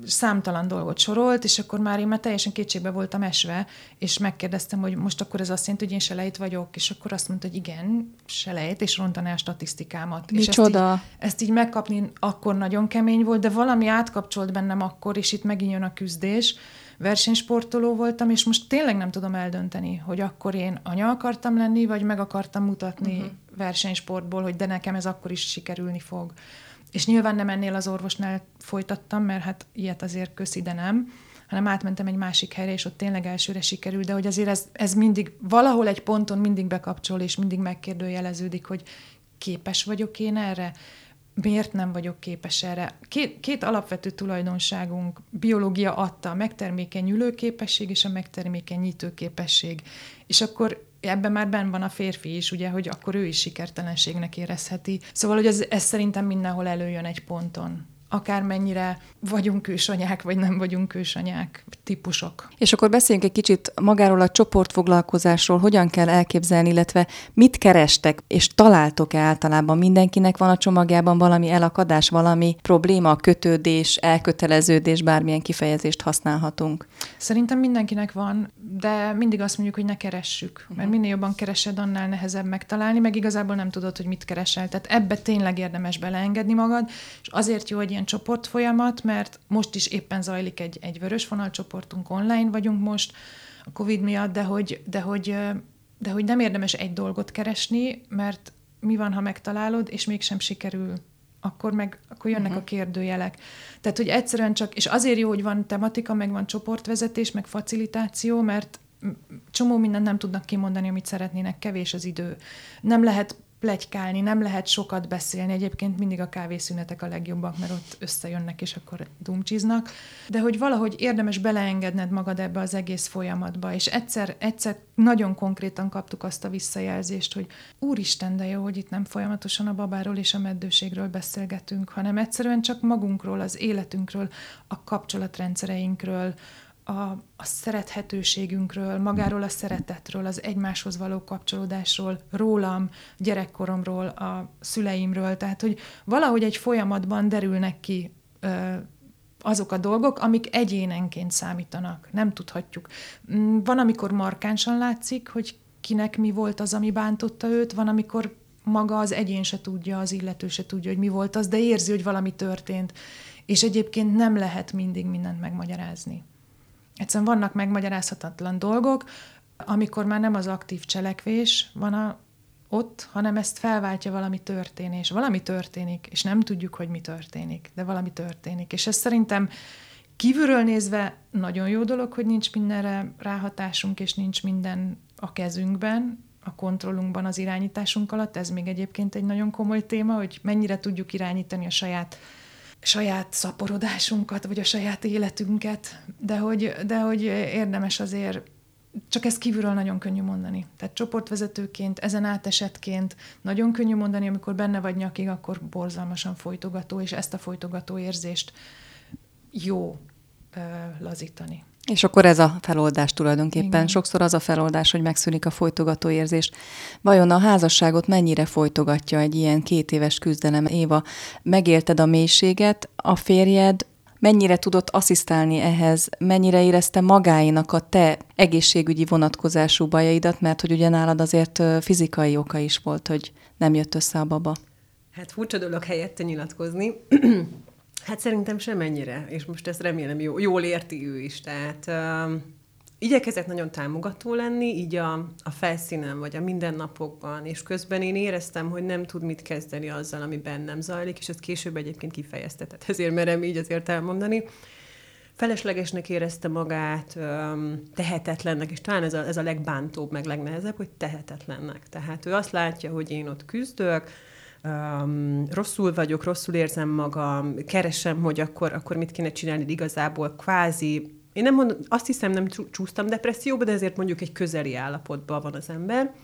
A: számtalan dolgot sorolt, és akkor már én már teljesen kétségbe voltam esve, és megkérdeztem, hogy most akkor ez azt jelenti, hogy én selejt vagyok, és akkor azt mondta, hogy igen, selejt, és rontaná a statisztikámat.
C: Micsoda?
A: És ezt így, ezt így megkapni akkor nagyon kemény volt, de valami átkapcsolt bennem akkor, és itt megint jön a küzdés, versenysportoló voltam, és most tényleg nem tudom eldönteni, hogy akkor én anya akartam lenni, vagy meg akartam mutatni uh-huh. versenysportból, hogy de nekem ez akkor is sikerülni fog. És nyilván nem ennél az orvosnál folytattam, mert hát ilyet azért köszi, de nem, hanem átmentem egy másik helyre, és ott tényleg elsőre sikerült, de hogy azért ez, ez mindig, valahol egy ponton mindig bekapcsol, és mindig megkérdőjeleződik, hogy képes vagyok én erre, miért nem vagyok képes erre. Két, két alapvető tulajdonságunk biológia adta, a megtermékeny ülőképesség és a megtermékeny nyitőképesség. És akkor ebben már benn van a férfi is, ugye, hogy akkor ő is sikertelenségnek érezheti. Szóval, hogy ez, ez szerintem mindenhol előjön egy ponton akármennyire vagyunk ősanyák, vagy nem vagyunk ősanyák típusok.
C: És akkor beszéljünk egy kicsit magáról a csoportfoglalkozásról, hogyan kell elképzelni, illetve mit kerestek, és találtok-e általában mindenkinek van a csomagjában valami elakadás, valami probléma, kötődés, elköteleződés, bármilyen kifejezést használhatunk?
A: Szerintem mindenkinek van, de mindig azt mondjuk, hogy ne keressük, mert minél jobban keresed, annál nehezebb megtalálni, meg igazából nem tudod, hogy mit keresel. Tehát ebbe tényleg érdemes beleengedni magad, és azért jó egy ilyen csoportfolyamat, mert most is éppen zajlik egy, egy vörös csoportunk, online vagyunk most a Covid miatt, de hogy, de hogy, de hogy nem érdemes egy dolgot keresni, mert mi van, ha megtalálod, és mégsem sikerül akkor meg akkor jönnek uh-huh. a kérdőjelek. Tehát, hogy egyszerűen csak, és azért jó, hogy van tematika, meg van csoportvezetés, meg facilitáció, mert csomó mindent nem tudnak kimondani, amit szeretnének, kevés az idő. Nem lehet plegykálni, nem lehet sokat beszélni. Egyébként mindig a kávészünetek a legjobbak, mert ott összejönnek, és akkor dumcsiznak. De hogy valahogy érdemes beleengedned magad ebbe az egész folyamatba, és egyszer, egyszer nagyon konkrétan kaptuk azt a visszajelzést, hogy úristen, de jó, hogy itt nem folyamatosan a babáról és a meddőségről beszélgetünk, hanem egyszerűen csak magunkról, az életünkről, a kapcsolatrendszereinkről, a, a szerethetőségünkről, magáról a szeretetről, az egymáshoz való kapcsolódásról, rólam, gyerekkoromról, a szüleimről, tehát hogy valahogy egy folyamatban derülnek ki ö, azok a dolgok, amik egyénenként számítanak. Nem tudhatjuk. Mm, van, amikor markánsan látszik, hogy kinek mi volt az, ami bántotta őt, van, amikor maga az egyén se tudja, az illető se tudja, hogy mi volt az, de érzi, hogy valami történt. És egyébként nem lehet mindig mindent megmagyarázni. Egyszerűen vannak megmagyarázhatatlan dolgok, amikor már nem az aktív cselekvés van a, ott, hanem ezt felváltja valami történés. Valami történik, és nem tudjuk, hogy mi történik, de valami történik. És ez szerintem kívülről nézve nagyon jó dolog, hogy nincs mindenre ráhatásunk, és nincs minden a kezünkben, a kontrollunkban, az irányításunk alatt. Ez még egyébként egy nagyon komoly téma, hogy mennyire tudjuk irányítani a saját saját szaporodásunkat, vagy a saját életünket, de hogy, de hogy érdemes azért csak ezt kívülről nagyon könnyű mondani. Tehát csoportvezetőként, ezen átesetként nagyon könnyű mondani, amikor benne vagy nyakig, akkor borzalmasan folytogató, és ezt a folytogató érzést jó ö, lazítani.
C: És akkor ez a feloldás tulajdonképpen. Igen. Sokszor az a feloldás, hogy megszűnik a folytogató érzés. Vajon a házasságot mennyire folytogatja egy ilyen két éves küzdelem? Éva, megélted a mélységet, a férjed mennyire tudott asszisztálni ehhez, mennyire érezte magáinak a te egészségügyi vonatkozású bajaidat, mert hogy ugye nálad azért fizikai oka is volt, hogy nem jött össze a baba.
D: Hát furcsa dolog helyette nyilatkozni. Hát szerintem semennyire, és most ezt remélem jó, jól érti ő is. Tehát uh, igyekezett nagyon támogató lenni, így a, a felszínen, vagy a mindennapokban, és közben én éreztem, hogy nem tud mit kezdeni azzal, ami bennem zajlik, és ezt később egyébként kifejezte, ezért merem így azért elmondani. Feleslegesnek érezte magát, tehetetlennek, és talán ez a, ez a legbántóbb, meg legnehezebb, hogy tehetetlennek. Tehát ő azt látja, hogy én ott küzdök, um, rosszul vagyok, rosszul érzem magam, keresem, hogy akkor, akkor mit kéne csinálni, igazából kvázi, én nem mondom, azt hiszem nem csúsztam depresszióba, de ezért mondjuk egy közeli állapotban van az ember,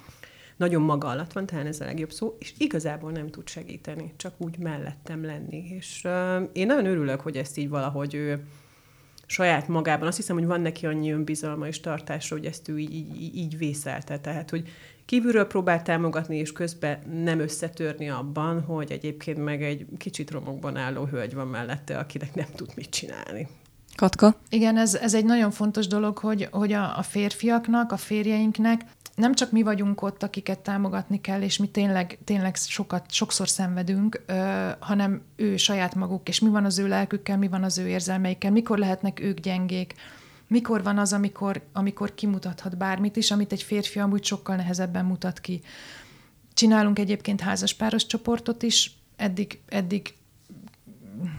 D: nagyon maga alatt van, talán ez a legjobb szó, és igazából nem tud segíteni, csak úgy mellettem lenni. És uh, én nagyon örülök, hogy ezt így valahogy ő saját magában, azt hiszem, hogy van neki annyi önbizalma és tartása, hogy ezt ő így, így, így vészelte. Tehát, hogy kívülről próbál támogatni, és közben nem összetörni abban, hogy egyébként meg egy kicsit romokban álló hölgy van mellette, akinek nem tud mit csinálni.
C: Katka?
A: Igen, ez, ez egy nagyon fontos dolog, hogy, hogy a, a férfiaknak, a férjeinknek nem csak mi vagyunk ott, akiket támogatni kell, és mi tényleg, tényleg sokat, sokszor szenvedünk, ö, hanem ő saját maguk, és mi van az ő lelkükkel, mi van az ő érzelmeikkel, mikor lehetnek ők gyengék, mikor van az, amikor, amikor kimutathat bármit is, amit egy férfi amúgy sokkal nehezebben mutat ki. Csinálunk egyébként házaspáros csoportot is, eddig, eddig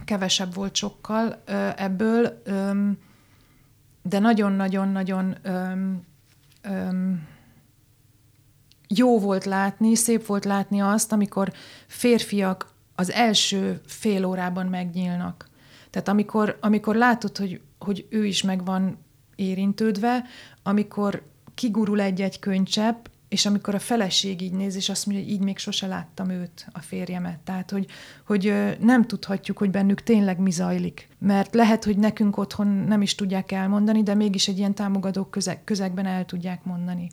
A: kevesebb volt sokkal ebből, de nagyon-nagyon-nagyon jó volt látni, szép volt látni azt, amikor férfiak az első fél órában megnyílnak. Tehát amikor, amikor látod, hogy, hogy ő is meg van érintődve, amikor kigurul egy-egy könycsepp, és amikor a feleség így néz, és azt mondja, hogy így még sose láttam őt, a férjemet. Tehát, hogy, hogy nem tudhatjuk, hogy bennük tényleg mi zajlik. Mert lehet, hogy nekünk otthon nem is tudják elmondani, de mégis egy ilyen támogató közeg, közegben el tudják mondani.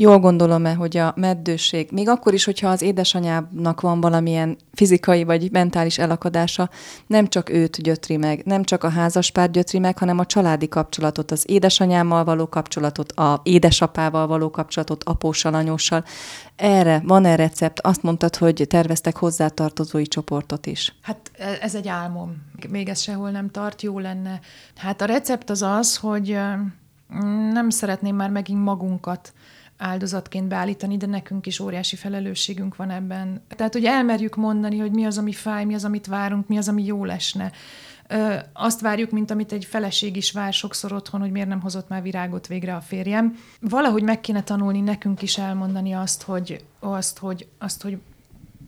C: Jól gondolom-e, hogy a meddőség, még akkor is, hogyha az édesanyának van valamilyen fizikai vagy mentális elakadása, nem csak őt gyötri meg, nem csak a házaspár gyötri meg, hanem a családi kapcsolatot, az édesanyámmal való kapcsolatot, a édesapával való kapcsolatot, apóssal, anyóssal. Erre van-e recept? Azt mondtad, hogy terveztek hozzátartozói csoportot is.
A: Hát ez egy álmom. Még ez sehol nem tart, jó lenne. Hát a recept az az, hogy nem szeretném már megint magunkat áldozatként beállítani, de nekünk is óriási felelősségünk van ebben. Tehát, hogy elmerjük mondani, hogy mi az, ami fáj, mi az, amit várunk, mi az, ami jó lesne. Ö, azt várjuk, mint amit egy feleség is vár sokszor otthon, hogy miért nem hozott már virágot végre a férjem. Valahogy meg kéne tanulni nekünk is elmondani azt, hogy, azt, hogy, azt, hogy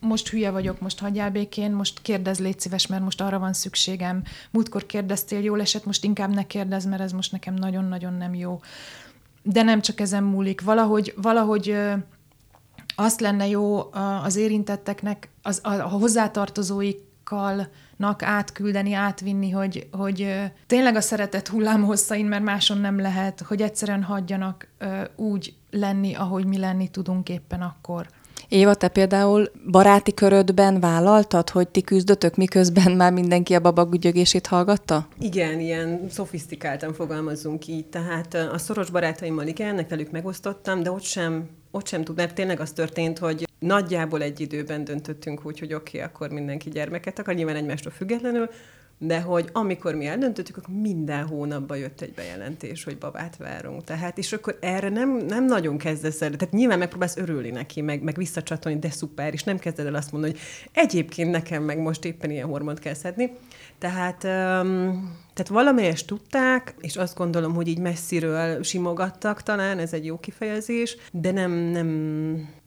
A: most hülye vagyok, most hagyjál békén, most kérdez, légy szíves, mert most arra van szükségem. Múltkor kérdeztél, jól esett, most inkább ne kérdez, mert ez most nekem nagyon-nagyon nem jó de nem csak ezen múlik. Valahogy, valahogy azt lenne jó az érintetteknek, az, a hozzátartozóikkal átküldeni, átvinni, hogy, hogy tényleg a szeretet hullám hosszain, mert máson nem lehet, hogy egyszerűen hagyjanak úgy lenni, ahogy mi lenni tudunk éppen akkor.
C: Éva, te például baráti körödben vállaltad, hogy ti küzdötök, miközben már mindenki a babagügyögését hallgatta?
D: Igen, ilyen szofisztikáltan fogalmazzunk így. Tehát a szoros barátaimmal igen, velük megosztottam, de ott sem, ott sem tud, mert tényleg az történt, hogy nagyjából egy időben döntöttünk úgy, hogy oké, okay, akkor mindenki gyermeket akar, nyilván egymástól függetlenül, de hogy amikor mi eldöntöttük, akkor minden hónapban jött egy bejelentés, hogy babát várunk. Tehát, és akkor erre nem, nem nagyon kezdesz el, tehát nyilván megpróbálsz örülni neki, meg, meg visszacsatolni, de szuper, és nem kezded el azt mondani, hogy egyébként nekem meg most éppen ilyen hormont kell szedni. Tehát, um, tehát valamelyest tudták, és azt gondolom, hogy így messziről simogattak talán, ez egy jó kifejezés, de nem, nem,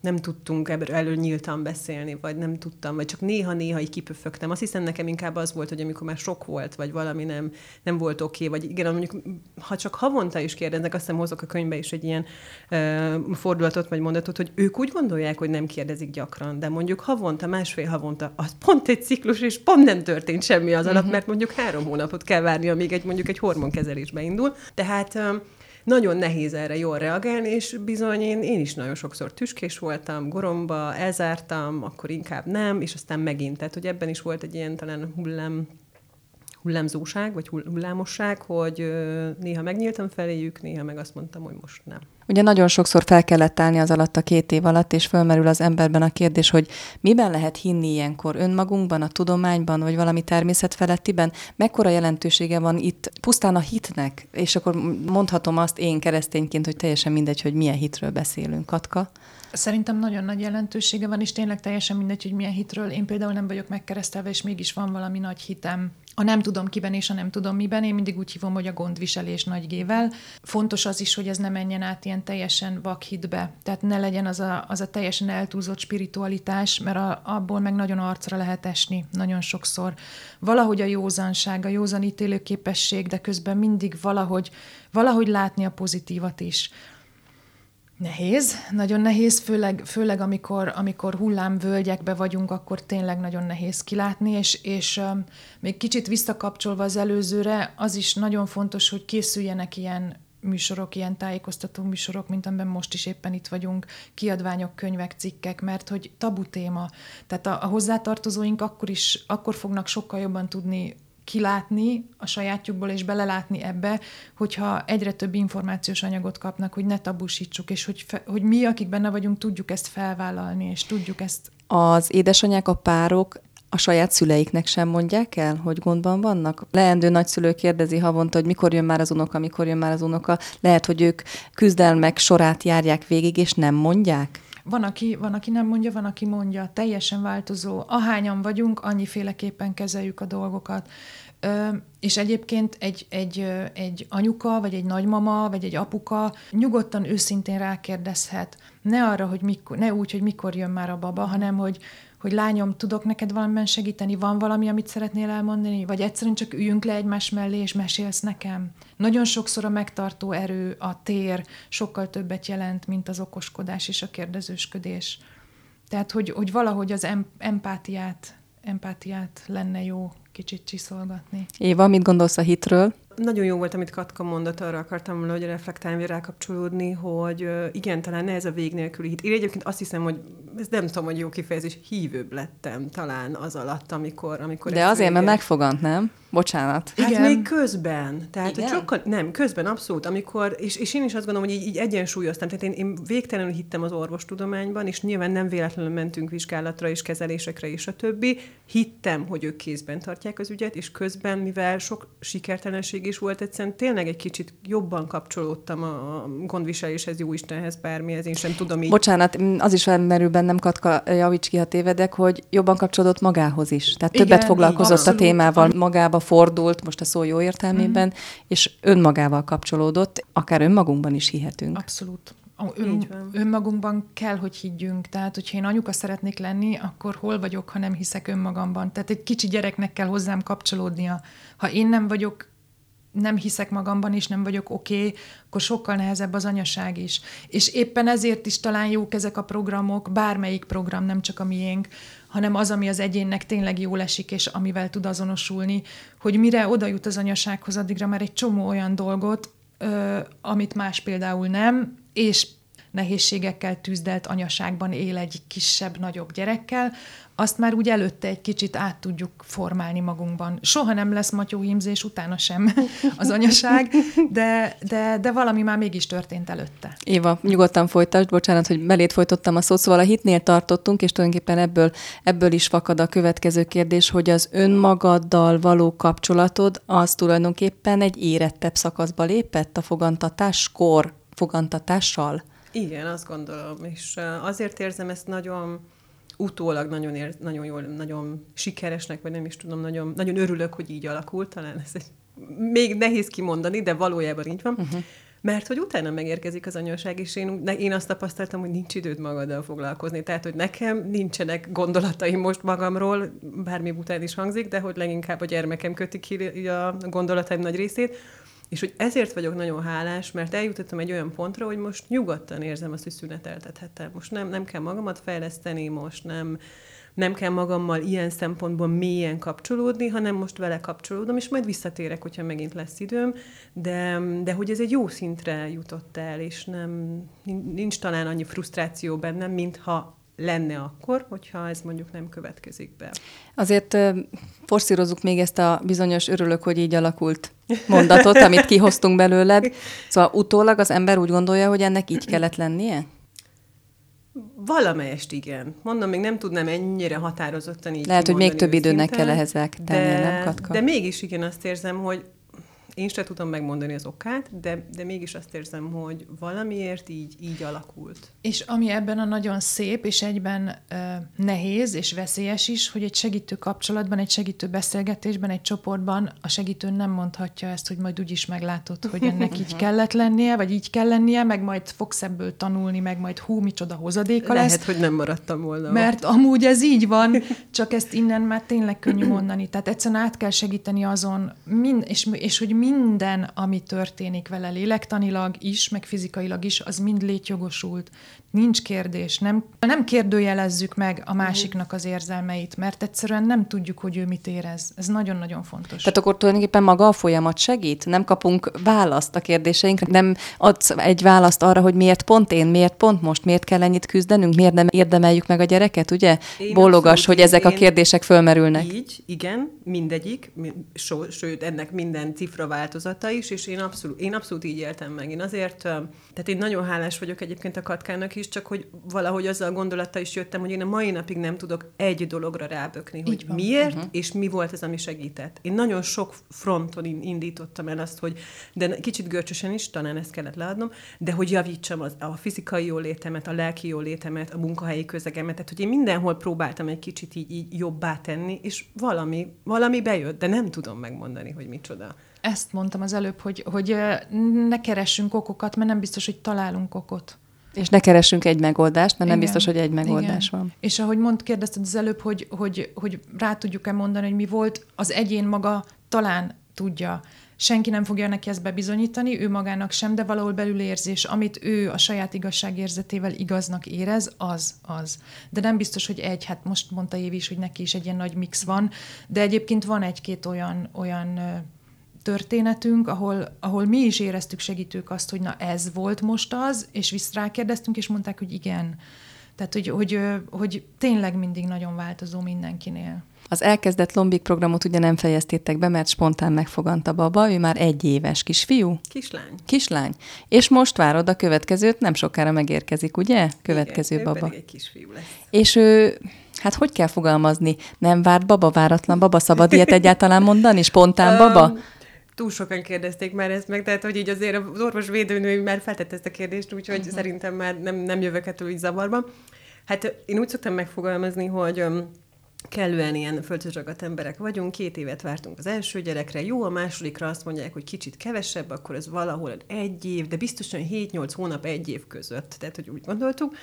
D: nem tudtunk ebből elő nyíltan beszélni, vagy nem tudtam, vagy csak néha-néha így kipöfögtem. Azt hiszem nekem inkább az volt, hogy amikor már sok volt, vagy valami nem, nem volt oké, okay, vagy igen, mondjuk, ha csak havonta is kérdeznek, azt hiszem hozok a könyvbe is egy ilyen uh, fordulatot, vagy mondatot, hogy ők úgy gondolják, hogy nem kérdezik gyakran, de mondjuk havonta, másfél havonta, az pont egy ciklus, és pont nem történt semmi az alatt, uh-huh. mert mondjuk három hónapot kell várni, amíg egy mondjuk egy hormonkezelésbe indul. Tehát nagyon nehéz erre jól reagálni, és bizony én, én is nagyon sokszor tüskés voltam, goromba, elzártam, akkor inkább nem, és aztán megint. Tehát, hogy ebben is volt egy ilyen talán hullám hullámzóság, vagy hullámosság, hogy néha megnyíltam feléjük, néha meg azt mondtam, hogy most nem.
C: Ugye nagyon sokszor fel kellett állni az alatt a két év alatt, és fölmerül az emberben a kérdés, hogy miben lehet hinni ilyenkor? Önmagunkban, a tudományban, vagy valami természetfelettiben? Mekkora jelentősége van itt pusztán a hitnek? És akkor mondhatom azt én keresztényként, hogy teljesen mindegy, hogy milyen hitről beszélünk. Katka?
A: Szerintem nagyon nagy jelentősége van, és tényleg teljesen mindegy, hogy milyen hitről. Én például nem vagyok megkeresztelve, és mégis van valami nagy hitem a nem tudom kiben és a nem tudom miben, én mindig úgy hívom, hogy a gondviselés nagy gével. Fontos az is, hogy ez ne menjen át ilyen teljesen vakhitbe, tehát ne legyen az a, az a teljesen eltúlzott spiritualitás, mert a, abból meg nagyon arcra lehet esni nagyon sokszor. Valahogy a józanság, a józan ítélőképesség, de közben mindig valahogy, valahogy látni a pozitívat is. Nehéz, nagyon nehéz, főleg, főleg amikor, amikor hullámvölgyekbe vagyunk, akkor tényleg nagyon nehéz kilátni, és, és um, még kicsit visszakapcsolva az előzőre, az is nagyon fontos, hogy készüljenek ilyen műsorok, ilyen tájékoztató műsorok, mint amiben most is éppen itt vagyunk, kiadványok, könyvek, cikkek, mert hogy tabu téma. Tehát a, a hozzátartozóink akkor is, akkor fognak sokkal jobban tudni kilátni a sajátjukból és belelátni ebbe, hogyha egyre több információs anyagot kapnak, hogy ne tabusítsuk, és hogy, fe, hogy mi, akik benne vagyunk, tudjuk ezt felvállalni, és tudjuk ezt...
C: Az édesanyák, a párok a saját szüleiknek sem mondják el, hogy gondban vannak? Leendő nagyszülő kérdezi havonta, hogy mikor jön már az unoka, mikor jön már az unoka. Lehet, hogy ők küzdelmek sorát járják végig, és nem mondják?
A: Van aki, van, aki nem mondja, van, aki mondja. Teljesen változó. Ahányan vagyunk, annyiféleképpen kezeljük a dolgokat. És egyébként egy, egy, egy anyuka, vagy egy nagymama, vagy egy apuka nyugodtan őszintén rákérdezhet. Ne arra, hogy mikor, ne úgy, hogy mikor jön már a baba, hanem hogy, hogy lányom, tudok neked valamiben segíteni, van valami, amit szeretnél elmondani, vagy egyszerűen csak üljünk le egymás mellé, és mesélsz nekem. Nagyon sokszor a megtartó erő, a tér sokkal többet jelent, mint az okoskodás és a kérdezősködés. Tehát, hogy, hogy valahogy az empátiát, empátiát lenne jó kicsit csiszolgatni.
C: Éva, mit gondolsz a hitről?
D: Nagyon jó volt, amit Katka mondott, arra akartam volna, hogy reflektálni, rákapcsolódni, hogy igen, talán ez a vég nélküli hit. Én egyébként azt hiszem, hogy ez nem tudom, hogy jó kifejezés, hívőbb lettem talán az alatt, amikor... amikor
C: De azért, mert megfogant, nem? Bocsánat.
D: Hát igen. még közben. Tehát, igen? hogy sokkal, nem, közben abszolút, amikor, és, és én is azt gondolom, hogy így, így egyensúlyoztam. Tehát én, én végtelenül hittem az orvostudományban, és nyilván nem véletlenül mentünk vizsgálatra és kezelésekre és a többi. Hittem, hogy ők kézben tartják az ügyet, és közben, mivel sok sikertelenség is volt, egyszerűen tényleg egy kicsit jobban kapcsolódtam a gondviseléshez, jó Istenhez, bármihez, én sem tudom így.
C: Bocsánat, az is felmerül bennem, Katka, javíts ki, ha tévedek, hogy jobban kapcsolódott magához is. Tehát többet igen, foglalkozott abszolút. a témával, magába fordult, most a szó jó értelmében, mm. és önmagával kapcsolódott, akár önmagunkban is hihetünk.
A: Abszolút. Ön, önmagunkban kell, hogy higgyünk. Tehát, hogyha én anyuka szeretnék lenni, akkor hol vagyok, ha nem hiszek önmagamban. Tehát egy kicsi gyereknek kell hozzám kapcsolódnia. Ha én nem vagyok nem hiszek magamban, és nem vagyok oké, okay, akkor sokkal nehezebb az anyaság is. És éppen ezért is talán jók ezek a programok, bármelyik program, nem csak a miénk, hanem az, ami az egyénnek tényleg jól esik, és amivel tud azonosulni, hogy mire oda jut az anyasághoz, addigra már egy csomó olyan dolgot, ö, amit más például nem, és nehézségekkel tűzdelt anyaságban él egy kisebb, nagyobb gyerekkel, azt már úgy előtte egy kicsit át tudjuk formálni magunkban. Soha nem lesz matyóhímzés, utána sem az anyaság, de, de, de valami már mégis történt előtte.
C: Éva, nyugodtan folytasd, bocsánat, hogy belét folytottam a szót, szóval a hitnél tartottunk, és tulajdonképpen ebből, ebből is fakad a következő kérdés, hogy az önmagaddal való kapcsolatod az tulajdonképpen egy érettebb szakaszba lépett a fogantatáskor, fogantatással?
D: Igen, azt gondolom, és azért érzem ezt nagyon utólag nagyon, ér, nagyon jól, nagyon sikeresnek, vagy nem is tudom, nagyon, nagyon örülök, hogy így alakult, talán ez egy, még nehéz kimondani, de valójában így van. Uh-huh. Mert hogy utána megérkezik az anyaság, és én, én azt tapasztaltam, hogy nincs időd magaddal foglalkozni. Tehát, hogy nekem nincsenek gondolataim most magamról, bármi után is hangzik, de hogy leginkább a gyermekem kötik ki a gondolataim nagy részét, és hogy ezért vagyok nagyon hálás, mert eljutottam egy olyan pontra, hogy most nyugodtan érzem azt, hogy szüneteltethettem. Most nem, nem kell magamat fejleszteni, most nem, nem kell magammal ilyen szempontból mélyen kapcsolódni, hanem most vele kapcsolódom, és majd visszatérek, hogyha megint lesz időm, de, de hogy ez egy jó szintre jutott el, és nem, nincs talán annyi frusztráció bennem, mintha lenne akkor, hogyha ez mondjuk nem következik be.
C: Azért forszírozzuk még ezt a bizonyos örülök, hogy így alakult mondatot, amit kihoztunk belőled. Szóval utólag az ember úgy gondolja, hogy ennek így kellett lennie?
D: Valamelyest igen. Mondom, még nem tudnám ennyire határozottan így
C: Lehet, hogy még több időnek kell ehhez tennie, nem, Katka?
D: De mégis igen, azt érzem, hogy én sem tudom megmondani az okát, de, de mégis azt érzem, hogy valamiért így, így alakult.
A: És ami ebben a nagyon szép, és egyben uh, nehéz és veszélyes is, hogy egy segítő kapcsolatban, egy segítő beszélgetésben, egy csoportban a segítő nem mondhatja ezt, hogy majd úgyis meglátod, hogy ennek így kellett lennie, vagy így kell lennie, meg majd fogsz ebből tanulni, meg majd hú, micsoda hozadéka
D: Lehet,
A: lesz.
D: Lehet, hogy nem maradtam volna.
A: Mert amúgy ez így van, csak ezt innen már tényleg könnyű mondani. Tehát egyszerűen át kell segíteni azon, mind, és, és hogy minden, ami történik vele lélektanilag is, meg fizikailag is, az mind létjogosult. Nincs kérdés. Nem, nem kérdőjelezzük meg a másiknak az érzelmeit, mert egyszerűen nem tudjuk, hogy ő mit érez. Ez nagyon-nagyon fontos.
C: Tehát akkor tulajdonképpen maga a folyamat segít? Nem kapunk választ a kérdéseinkre? Nem adsz egy választ arra, hogy miért pont én, miért pont most, miért kell ennyit küzdenünk, miért nem érdemeljük meg a gyereket, ugye? Én Bólogas, hogy ezek a kérdések fölmerülnek.
D: Így, igen, mindegyik, so, sőt, ennek minden cifra változata is, és én abszolút, én abszolút így éltem meg. Én azért, tehát én nagyon hálás vagyok egyébként a Katkának is, mégiscsak, hogy valahogy azzal a gondolattal is jöttem, hogy én a mai napig nem tudok egy dologra rábökni, hogy miért uh-huh. és mi volt az, ami segített. Én nagyon sok fronton indítottam el azt, hogy de kicsit görcsösen is, talán ezt kellett leadnom, de hogy javítsam az, a fizikai jólétemet, a lelki jólétemet, a munkahelyi közegemet, tehát hogy én mindenhol próbáltam egy kicsit így, így jobbá tenni, és valami, valami bejött, de nem tudom megmondani, hogy micsoda.
A: Ezt mondtam az előbb, hogy, hogy ne keressünk okokat, mert nem biztos, hogy találunk okot.
C: És ne keressünk egy megoldást, mert Igen. nem biztos, hogy egy megoldás Igen. van.
A: És ahogy mond, kérdezted az előbb, hogy, hogy, hogy rá tudjuk-e mondani, hogy mi volt, az egyén maga talán tudja. Senki nem fogja neki ezt bebizonyítani, ő magának sem, de valahol belül érzés, amit ő a saját igazságérzetével igaznak érez, az, az. De nem biztos, hogy egy, hát most mondta Évi is, hogy neki is egy ilyen nagy mix van, de egyébként van egy-két olyan, olyan történetünk, ahol, ahol mi is éreztük segítők azt, hogy na ez volt most az, és vissza rákérdeztünk, és mondták, hogy igen. Tehát, hogy, hogy, hogy tényleg mindig nagyon változó mindenkinél.
C: Az elkezdett Lombik programot ugye nem fejeztétek be, mert spontán megfogant a baba, ő már egy éves kisfiú?
D: Kislány.
C: Kislány. És most várod a következőt, nem sokára megérkezik, ugye? Következő
D: Igen,
C: baba.
D: Ő egy kisfiú lesz.
C: És ő Hát hogy kell fogalmazni? Nem várt baba, váratlan baba, szabad ilyet egyáltalán mondani? Spontán baba? Um,
D: túl sokan kérdezték már ezt meg, tehát hogy így azért az orvos védőnő már feltette ezt a kérdést, úgyhogy uh-huh. szerintem már nem, nem jövök ettől így zavarba. Hát én úgy szoktam megfogalmazni, hogy um, kellően ilyen földhözragadt emberek vagyunk, két évet vártunk az első gyerekre, jó, a másodikra azt mondják, hogy kicsit kevesebb, akkor ez valahol egy év, de biztosan 7-8 hónap egy év között. Tehát, hogy úgy gondoltuk,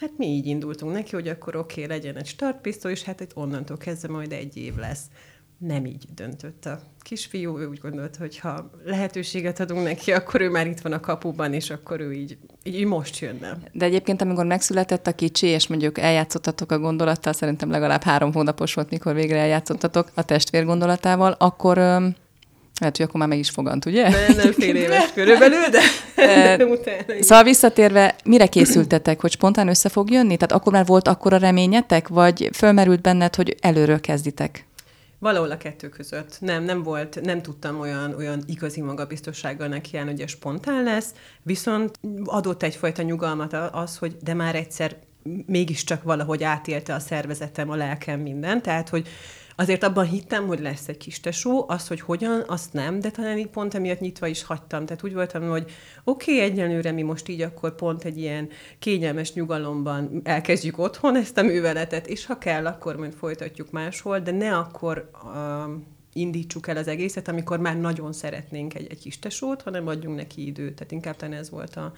D: Hát mi így indultunk neki, hogy akkor oké, okay, legyen egy startpisztoly, és hát itt onnantól kezdve majd egy év lesz nem így döntött a kisfiú, ő úgy gondolta, hogy ha lehetőséget adunk neki, akkor ő már itt van a kapuban, és akkor ő így, így most jönne.
C: De egyébként, amikor megszületett a kicsi, és mondjuk eljátszottatok a gondolattal, szerintem legalább három hónapos volt, mikor végre eljátszottatok a testvér gondolatával, akkor lehet, hogy akkor már meg is fogant, ugye?
D: Nem, nem fél éves körülbelül, de, de
C: utána. Szóval visszatérve, mire készültetek, hogy spontán össze fog jönni? Tehát akkor már volt akkora reményetek, vagy fölmerült benned, hogy előről kezditek?
D: Valahol a kettő között. Nem, nem volt, nem tudtam olyan, olyan igazi magabiztossággal nekiállni, hogy ez spontán lesz, viszont adott egyfajta nyugalmat az, hogy de már egyszer mégiscsak valahogy átélte a szervezetem, a lelkem minden, tehát, hogy Azért abban hittem, hogy lesz egy kis tesó, az, hogy hogyan, azt nem, de talán így pont emiatt nyitva is hagytam. Tehát úgy voltam, hogy oké, okay, egyenlőre mi most így akkor pont egy ilyen kényelmes nyugalomban elkezdjük otthon ezt a műveletet, és ha kell, akkor majd folytatjuk máshol, de ne akkor uh, indítsuk el az egészet, amikor már nagyon szeretnénk egy, egy kis tesót, hanem adjunk neki időt. Tehát inkább talán ez volt a,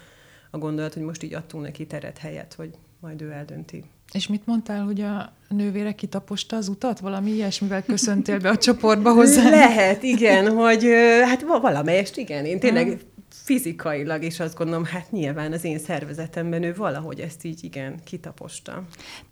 D: a gondolat, hogy most így adtunk neki teret helyet, hogy majd ő eldönti.
A: És mit mondtál, hogy a nővére kitaposta az utat? Valami ilyesmivel köszöntél be a csoportba hozzá?
D: Lehet, igen, hogy hát valamelyest igen. Én tényleg fizikailag is azt gondolom, hát nyilván az én szervezetemben ő valahogy ezt így igen kitaposta.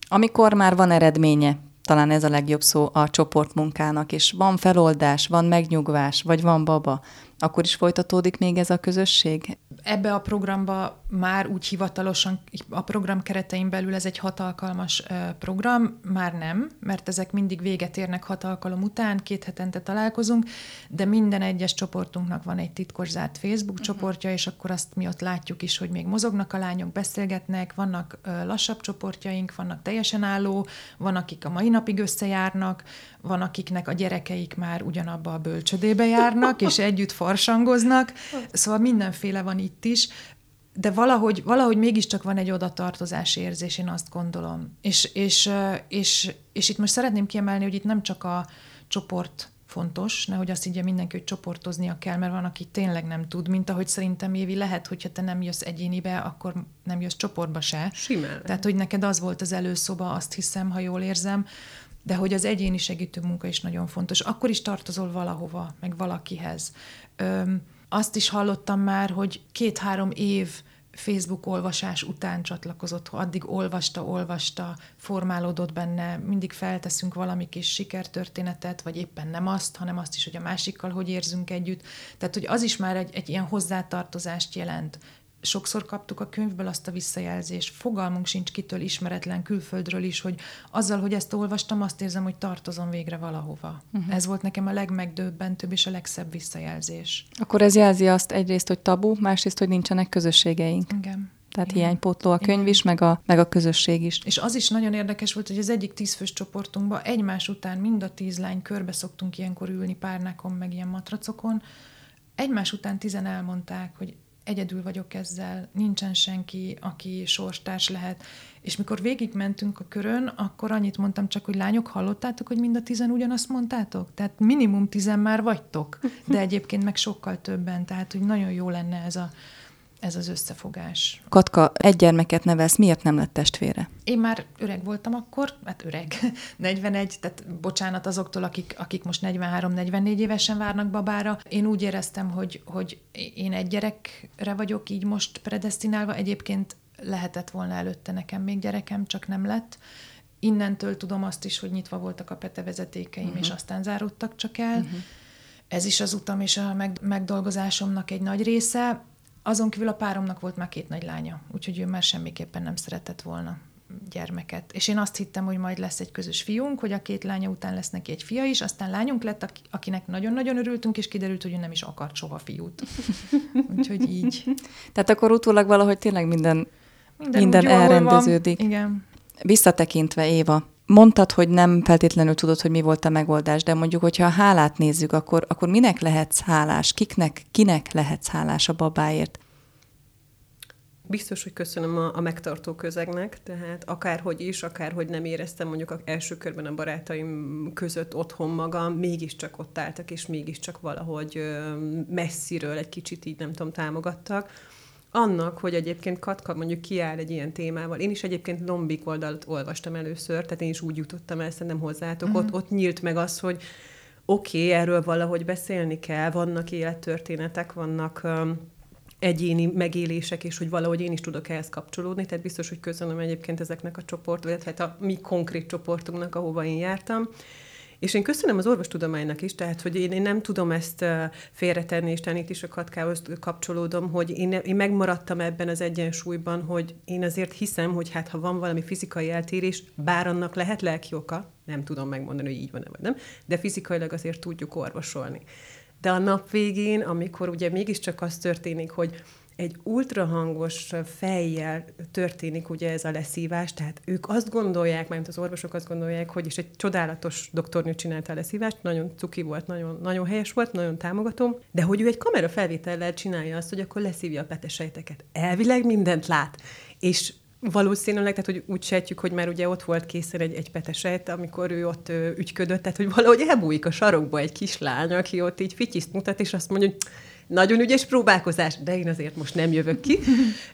C: Amikor már van eredménye, talán ez a legjobb szó a csoportmunkának, és van feloldás, van megnyugvás, vagy van baba, akkor is folytatódik még ez a közösség?
A: Ebbe a programba már úgy hivatalosan, a program keretein belül ez egy hat alkalmas program, már nem, mert ezek mindig véget érnek hat alkalom után, két hetente találkozunk, de minden egyes csoportunknak van egy titkos zárt Facebook uh-huh. csoportja, és akkor azt mi ott látjuk is, hogy még mozognak a lányok, beszélgetnek, vannak lassabb csoportjaink, vannak teljesen álló, van, akik a mai napig összejárnak, van, akiknek a gyerekeik már ugyanabba a bölcsödébe járnak, és együtt farsangoznak, szóval mindenféle van itt is, de valahogy, valahogy mégiscsak van egy odatartozás érzés, én azt gondolom. És, és, és, és itt most szeretném kiemelni, hogy itt nem csak a csoport fontos, nehogy azt így mindenki, hogy csoportoznia kell, mert van, aki tényleg nem tud, mint ahogy szerintem Évi lehet, hogyha te nem jössz egyénibe, akkor nem jössz csoportba se.
D: Simán.
A: Tehát, hogy neked az volt az előszoba, azt hiszem, ha jól érzem, de hogy az egyéni segítő munka is nagyon fontos. Akkor is tartozol valahova, meg valakihez. Öm, azt is hallottam már, hogy két-három év Facebook olvasás után csatlakozott, addig olvasta, olvasta, formálódott benne, mindig felteszünk valami kis sikertörténetet, vagy éppen nem azt, hanem azt is, hogy a másikkal hogy érzünk együtt. Tehát, hogy az is már egy, egy ilyen hozzátartozást jelent sokszor kaptuk a könyvből azt a visszajelzést, fogalmunk sincs kitől ismeretlen külföldről is, hogy azzal, hogy ezt olvastam, azt érzem, hogy tartozom végre valahova. Uh-huh. Ez volt nekem a legmegdöbbentőbb és a legszebb visszajelzés.
C: Akkor ez jelzi azt egyrészt, hogy tabu, másrészt, hogy nincsenek közösségeink.
A: Igen.
C: Tehát Igen. hiánypótló a könyv is, meg a, meg a közösség is.
A: És az is nagyon érdekes volt, hogy az egyik tízfős csoportunkban egymás után mind a tíz lány körbe szoktunk ilyenkor ülni párnákon, meg ilyen matracokon. Egymás után tizen elmondták, hogy egyedül vagyok ezzel, nincsen senki, aki sorstárs lehet. És mikor végigmentünk a körön, akkor annyit mondtam csak, hogy lányok, hallottátok, hogy mind a tizen ugyanazt mondtátok? Tehát minimum tizen már vagytok, de egyébként meg sokkal többen, tehát hogy nagyon jó lenne ez a ez az összefogás.
C: Katka, egy gyermeket nevelsz, miért nem lett testvére?
A: Én már öreg voltam akkor, hát öreg, 41, tehát bocsánat azoktól, akik, akik most 43-44 évesen várnak babára. Én úgy éreztem, hogy, hogy én egy gyerekre vagyok így most predestinálva, egyébként lehetett volna előtte nekem még gyerekem, csak nem lett. Innentől tudom azt is, hogy nyitva voltak a petevezetékeim, uh-huh. és aztán záródtak csak el. Uh-huh. Ez is az utam és a megdolgozásomnak egy nagy része. Azon kívül a páromnak volt már két nagy lánya, úgyhogy ő már semmiképpen nem szeretett volna gyermeket. És én azt hittem, hogy majd lesz egy közös fiunk, hogy a két lánya után lesz neki egy fia is, aztán lányunk lett, akinek nagyon-nagyon örültünk, és kiderült, hogy ő nem is akart soha fiút. Úgyhogy így.
C: Tehát akkor utólag valahogy tényleg minden, minden, minden elrendeződik.
A: Van. Igen.
C: Visszatekintve, Éva, mondtad, hogy nem feltétlenül tudod, hogy mi volt a megoldás, de mondjuk, hogyha a hálát nézzük, akkor, akkor minek lehetsz hálás? Kiknek, kinek lehetsz hálás a babáért?
D: Biztos, hogy köszönöm a, a megtartó közegnek, tehát akárhogy is, akárhogy nem éreztem mondjuk az első körben a barátaim között otthon magam, mégiscsak ott álltak, és mégiscsak valahogy messziről egy kicsit így nem tudom, támogattak annak, hogy egyébként Katka mondjuk kiáll egy ilyen témával. Én is egyébként Lombik oldalt olvastam először, tehát én is úgy jutottam el szerintem hozzátok. Uh-huh. Ott, ott nyílt meg az, hogy oké, okay, erről valahogy beszélni kell, vannak élettörténetek, vannak um, egyéni megélések, és hogy valahogy én is tudok ehhez kapcsolódni, tehát biztos, hogy köszönöm egyébként ezeknek a csoport, vagy hát a mi konkrét csoportunknak, ahova én jártam. És én köszönöm az orvostudománynak is, tehát, hogy én, én nem tudom ezt félretenni, és itt is a katkához kapcsolódom, hogy én, én megmaradtam ebben az egyensúlyban, hogy én azért hiszem, hogy hát ha van valami fizikai eltérés, bár annak lehet lelki oka, nem tudom megmondani, hogy így van-e vagy nem, de fizikailag azért tudjuk orvosolni. De a nap végén, amikor ugye mégiscsak az történik, hogy egy ultrahangos fejjel történik ugye ez a leszívás, tehát ők azt gondolják, mert az orvosok azt gondolják, hogy is egy csodálatos doktornő csinálta a leszívást, nagyon cuki volt, nagyon, nagyon helyes volt, nagyon támogatom, de hogy ő egy kamera felvétellel csinálja azt, hogy akkor leszívja a petesejteket. Elvileg mindent lát, és Valószínűleg, tehát hogy úgy sejtjük, hogy már ugye ott volt készen egy, egy petesejt, amikor ő ott ügyködött, tehát hogy valahogy elbújik a sarokba egy kislány, aki ott így fityiszt mutat, és azt mondja, hogy nagyon ügyes próbálkozás, de én azért most nem jövök ki.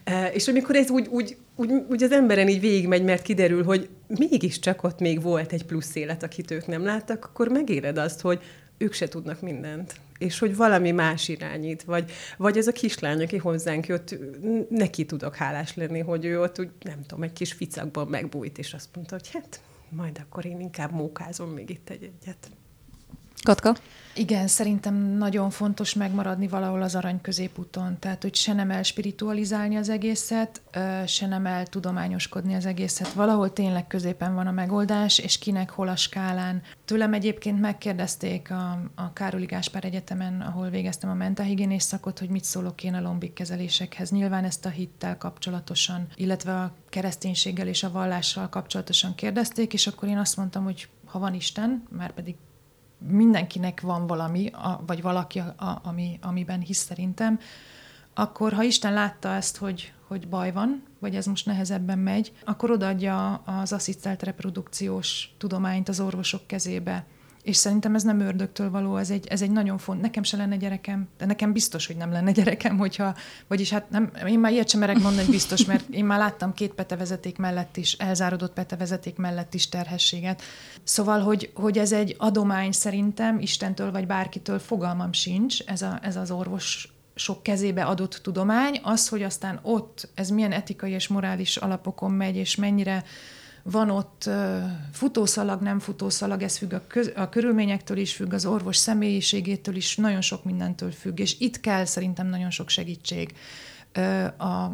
D: E, és amikor ez úgy, úgy, úgy, úgy az emberen így végigmegy, mert kiderül, hogy mégiscsak ott még volt egy plusz élet, akit ők nem láttak, akkor megéred azt, hogy ők se tudnak mindent és hogy valami más irányít, vagy, vagy ez a kislány, aki hozzánk jött, neki tudok hálás lenni, hogy ő ott úgy, nem tudom, egy kis ficakban megbújt, és azt mondta, hogy hát majd akkor én inkább mókázom még itt egy egyet.
C: Katka?
A: Igen, szerintem nagyon fontos megmaradni valahol az arany középúton, tehát hogy se nem elspiritualizálni az egészet, se nem eltudományoskodni az egészet. Valahol tényleg középen van a megoldás, és kinek hol a skálán. Tőlem egyébként megkérdezték a, a Károli Gáspár Egyetemen, ahol végeztem a mentahigiénés szakot, hogy mit szólok én a lombik kezelésekhez. Nyilván ezt a hittel kapcsolatosan, illetve a kereszténységgel és a vallással kapcsolatosan kérdezték, és akkor én azt mondtam, hogy ha van Isten, már pedig mindenkinek van valami, a, vagy valaki, a, ami, amiben hisz szerintem, akkor ha Isten látta ezt, hogy, hogy baj van, vagy ez most nehezebben megy, akkor odaadja az asszisztált reprodukciós tudományt az orvosok kezébe. És szerintem ez nem ördögtől való, ez egy, ez egy nagyon font. Nekem se lenne gyerekem, de nekem biztos, hogy nem lenne gyerekem, hogyha, vagyis hát nem, én már ilyet sem merek mondani, biztos, mert én már láttam két petevezeték mellett is, elzárodott petevezeték mellett is terhességet. Szóval, hogy, hogy ez egy adomány szerintem, Istentől vagy bárkitől fogalmam sincs, ez, a, ez az orvos sok kezébe adott tudomány, az, hogy aztán ott ez milyen etikai és morális alapokon megy, és mennyire van ott futószalag, nem futószalag, ez függ a, köz, a körülményektől is, függ az orvos személyiségétől is, nagyon sok mindentől függ, és itt kell szerintem nagyon sok segítség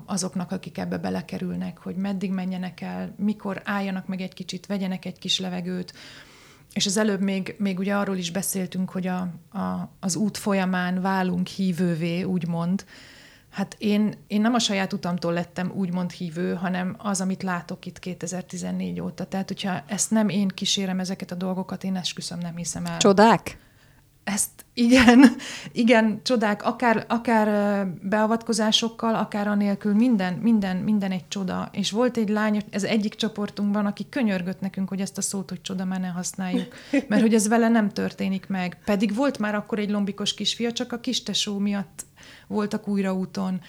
A: azoknak, akik ebbe belekerülnek, hogy meddig menjenek el, mikor álljanak meg egy kicsit, vegyenek egy kis levegőt, és az előbb még, még ugye arról is beszéltünk, hogy a, a, az út folyamán válunk hívővé, úgymond, Hát én, én nem a saját utamtól lettem úgymond hívő, hanem az, amit látok itt 2014 óta. Tehát, hogyha ezt nem én kísérem ezeket a dolgokat, én esküszöm, nem hiszem el.
C: Csodák?
A: Ezt igen, igen, csodák, akár, akár beavatkozásokkal, akár anélkül, minden, minden, minden egy csoda. És volt egy lány, ez egyik csoportunkban, aki könyörgött nekünk, hogy ezt a szót, hogy csoda már ne használjuk, mert hogy ez vele nem történik meg. Pedig volt már akkor egy lombikos kisfia, csak a kistesó miatt voltak újra úton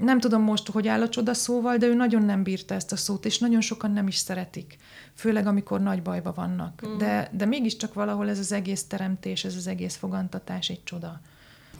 A: nem tudom most, hogy áll a csoda szóval, de ő nagyon nem bírta ezt a szót, és nagyon sokan nem is szeretik, főleg amikor nagy bajba vannak. Mm. De, de mégiscsak valahol ez az egész teremtés, ez az egész fogantatás egy csoda.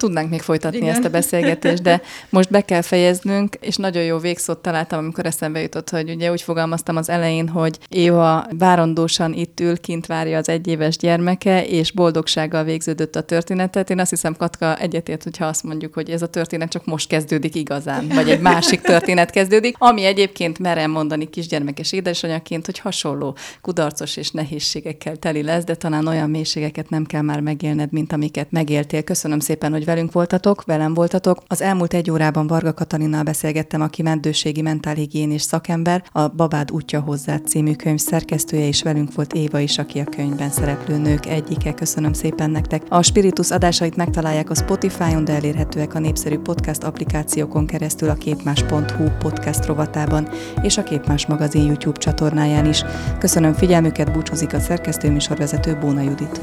C: Tudnánk még folytatni Igen. ezt a beszélgetést, de most be kell fejeznünk, és nagyon jó végszót találtam, amikor eszembe jutott, hogy ugye úgy fogalmaztam az elején, hogy Éva várandósan itt ül, kint várja az egyéves gyermeke, és boldogsággal végződött a történetet. Én azt hiszem, Katka egyetért, hogyha azt mondjuk, hogy ez a történet csak most kezdődik igazán, vagy egy másik történet kezdődik, ami egyébként merem mondani kisgyermekes édesanyaként, hogy hasonló kudarcos és nehézségekkel teli lesz, de talán olyan mélységeket nem kell már megélned, mint amiket megéltél. Köszönöm szépen, hogy velünk voltatok, velem voltatok. Az elmúlt egy órában Varga Katalinnal beszélgettem, aki meddőségi mentálhigiénés szakember, a Babád útja hozzá című könyv szerkesztője, és velünk volt Éva is, aki a könyvben szereplő nők egyike. Köszönöm szépen nektek. A Spiritus adásait megtalálják a Spotify-on, de elérhetőek a népszerű podcast applikációkon keresztül a képmás.hu podcast rovatában és a Képmás magazin YouTube csatornáján is. Köszönöm figyelmüket, búcsúzik a szerkesztő műsorvezető Bóna Judit.